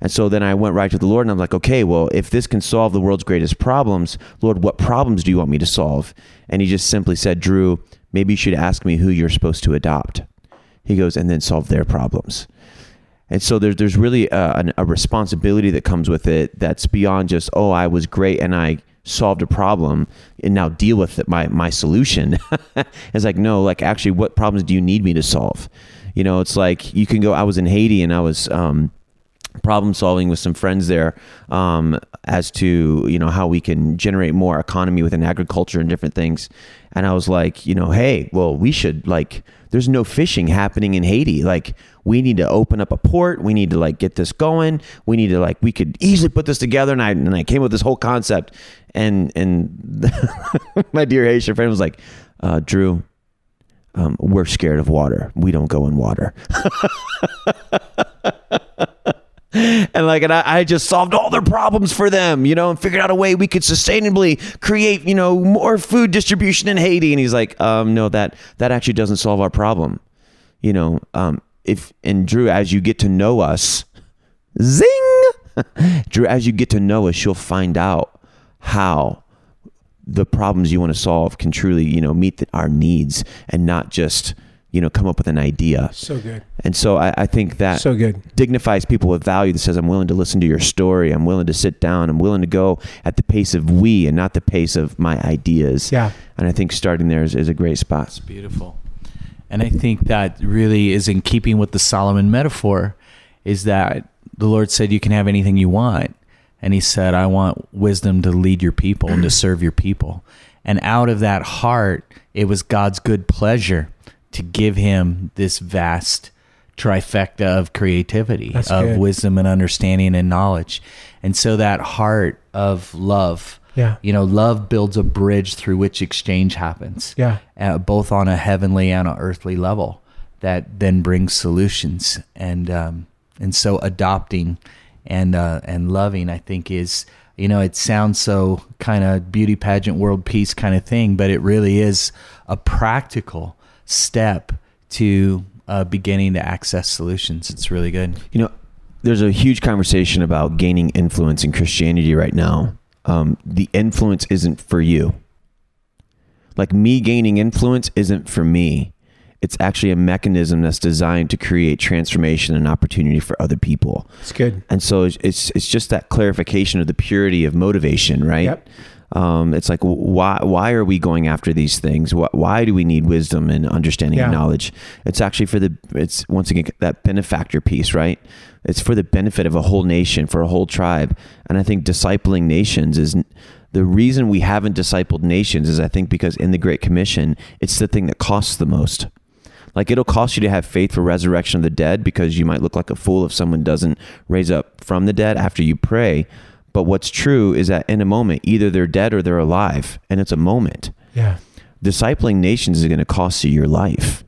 And so then I went right to the Lord and I'm like, okay, well, if this can solve the world's greatest problems, Lord, what problems do you want me to solve? And he just simply said, Drew, maybe you should ask me who you're supposed to adopt. He goes, and then solve their problems. And so there's there's really a, a responsibility that comes with it that's beyond just oh I was great and I solved a problem and now deal with it, my my solution. it's like no, like actually what problems do you need me to solve? You know, it's like you can go. I was in Haiti and I was. Um, problem solving with some friends there um, as to you know how we can generate more economy within agriculture and different things. And i was like you know hey well we should like there's no fishing happening in haiti. Like we need to open up a port. We need to like get this going. We need to like we could easily put this together. And i and i came up with this whole concept. And and my dear haitian friend was like uh, drew um, we're scared of water. We don't go in water and like and I, I just solved all their problems for them you know and figured out a way we could sustainably create you know more food distribution in haiti. And he's like um no that that actually doesn't solve our problem. You know um if and drew as you get to know us zing drew as you get to know us you'll find out how the problems you want to solve can truly you know meet the, our needs and not just you know come up with an idea So good. and so i, I think that So good. dignifies people with value that says i'm willing to listen to your story i'm willing to sit down i'm willing to go at the pace of we and not the pace of my ideas Yeah. and i think starting there is, is a great spot It's beautiful. And I think that really is in keeping with the Solomon metaphor is that the Lord said you can have anything you want. And he said, I want wisdom to lead your people and to serve your people. And out of that heart, it was God's good pleasure to give him this vast trifecta of creativity, That's of good. wisdom and understanding and knowledge. And so that heart of love, Yeah. you know, love builds a bridge through which exchange happens Yeah. uh, both on a heavenly and an earthly level that then brings solutions and um, and so adopting and uh, and loving I think is you know it sounds so kind of beauty pageant world peace kind of thing but it really is a practical step to uh, beginning to access solutions it's really good You know, there's a huge conversation about gaining influence in Christianity right now. Um, the influence isn't for you. Like me gaining influence isn't for me. It's actually a mechanism that's designed to create transformation and opportunity for other people. It's good. And so it's it's, it's just that clarification of the purity of motivation, right? Yep. Um, it's like why why are we going after these things? Why, why do we need wisdom and understanding and knowledge? It's actually for the it's once again that benefactor piece, right? It's for the benefit of a whole nation, for a whole tribe. And I think discipling nations is the reason we haven't discipled nations is I think because in the Great Commission, it's the thing that costs the most. Like it'll cost you to have faith for resurrection of the dead because you might look like a fool if someone doesn't raise up from the dead after you pray. But what's true is that in a moment, either they're dead or they're alive, and it's a moment. Yeah. Discipling nations is going to cost you your life.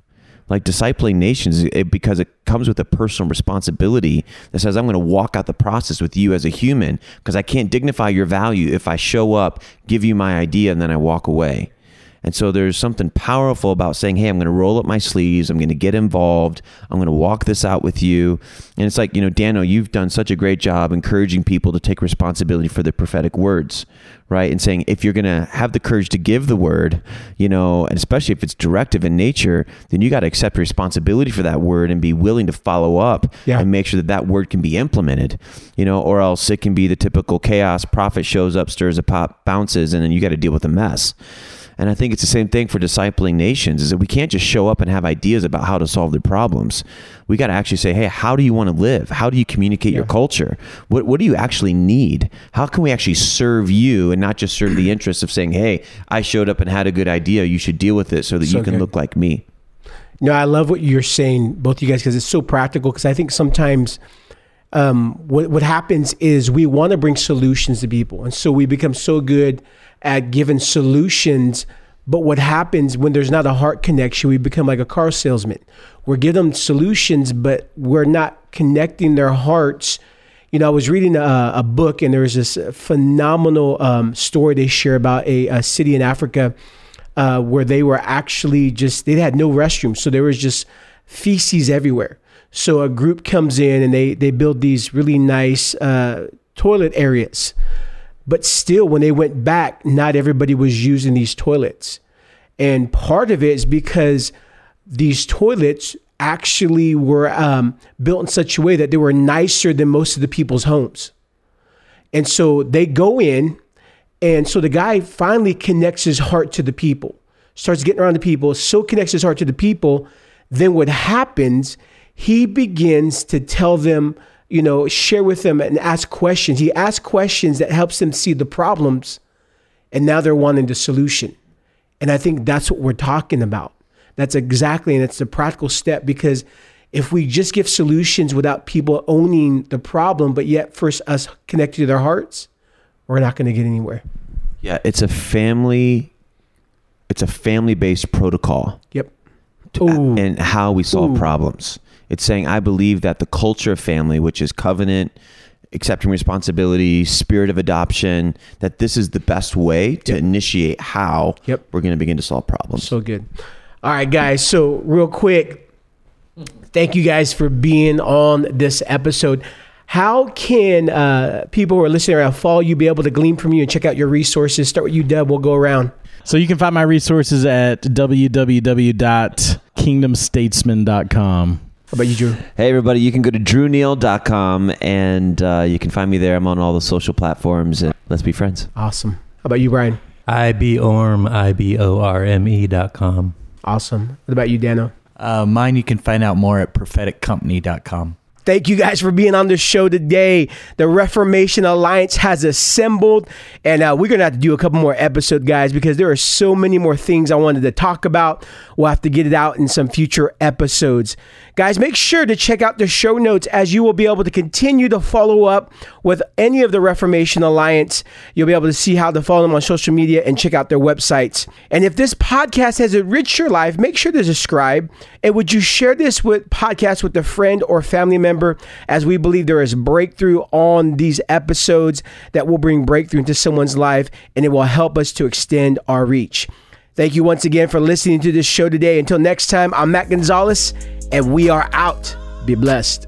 Like discipling nations, it, because it comes with a personal responsibility that says, I'm going to walk out the process with you as a human because I can't dignify your value if I show up, give you my idea, and then I walk away. And so there's something powerful about saying, hey, I'm going to roll up my sleeves. I'm going to get involved. I'm going to walk this out with you. And it's like, you know, Dano, you've done such a great job encouraging people to take responsibility for the prophetic words, right? And saying, if you're going to have the courage to give the word, you know, and especially if it's directive in nature, then you got to accept responsibility for that word and be willing to follow up Yeah. and make sure that that word can be implemented, you know, or else it can be the typical chaos. Prophet shows up, stirs a pot, bounces, and then you got to deal with the mess. And I think it's the same thing for discipling nations is that we can't just show up and have ideas about how to solve their problems. We got to actually say, hey, how do you want to live? How do you communicate your culture? What, what do you actually need? How can we actually serve you and not just serve the interests of saying, hey, I showed up and had a good idea. You should deal with it so that So you can good. look like me. No, I love what you're saying, both of you guys, because it's so practical. Because I think sometimes um, what what happens is we want to bring solutions to people, and so we become so good at giving solutions. But what happens when there's not a heart connection? We become like a car salesman. We're giving them solutions, but we're not connecting their hearts. You know, I was reading a, a book, and there was this phenomenal um, story they share about a, a city in Africa uh, where they were actually just they had no restrooms, so there was just feces everywhere. So a group comes in and they they build these really nice uh, toilet areas, but still, when they went back, not everybody was using these toilets, and part of it is because these toilets actually were um, built in such a way that they were nicer than most of the people's homes. And so they go in, and so the guy finally connects his heart to the people, starts getting around the people, so connects his heart to the people. Then what happens, he begins to tell them, you know, share with them and ask questions. He asks questions that helps them see the problems, and now they're wanting the solution. And I think that's what we're talking about. That's exactly, and it's the practical step because if we just give solutions without people owning the problem, but yet first us connected to their hearts, we're not going to get anywhere. Yeah, it's a family. It's a family-based protocol. Yep. to, and how we solve Ooh. problems. It's saying I believe that the culture of family, which is covenant, accepting responsibility, spirit of adoption, that this is the best way to Yep. initiate how Yep. we're going to begin to solve problems. So good. All right, guys. So, real quick, thank you guys for being on this episode. How can uh, people who are listening around follow you, be able to glean from you, and check out your resources? Start with you, Dubb. We'll go around. So you can find my resources at www.kingdomstatesmen.com. How about you, Drew? Hey, everybody, you can go to drewneal.com and uh, you can find me there. I'm on all the social platforms and let's be friends. Awesome. How about you, Brian? iborme, I-B-O-R-M-E E dot com. Awesome. What about you, Dano? Uh, mine you can find out more at propheticcompany.com. Thank you guys for being on the show today. The Reformation Alliance has assembled, and uh, we're going to have to do a couple more episodes, guys, because there are so many more things I wanted to talk about. We'll have to get it out in some future episodes. Guys, make sure to check out the show notes as you will be able to continue to follow up with any of the Reformation Alliance. You'll be able to see how to follow them on social media and check out their websites. And if this podcast has enriched your life, make sure to subscribe. And would you share this with podcast with a friend or family member? As we believe there is breakthrough on these episodes that will bring breakthrough into someone's life and it will help us to extend our reach. Thank you once again for listening to this show today. Until next time, I'm Matt Gonzalez, and we are out. Be blessed.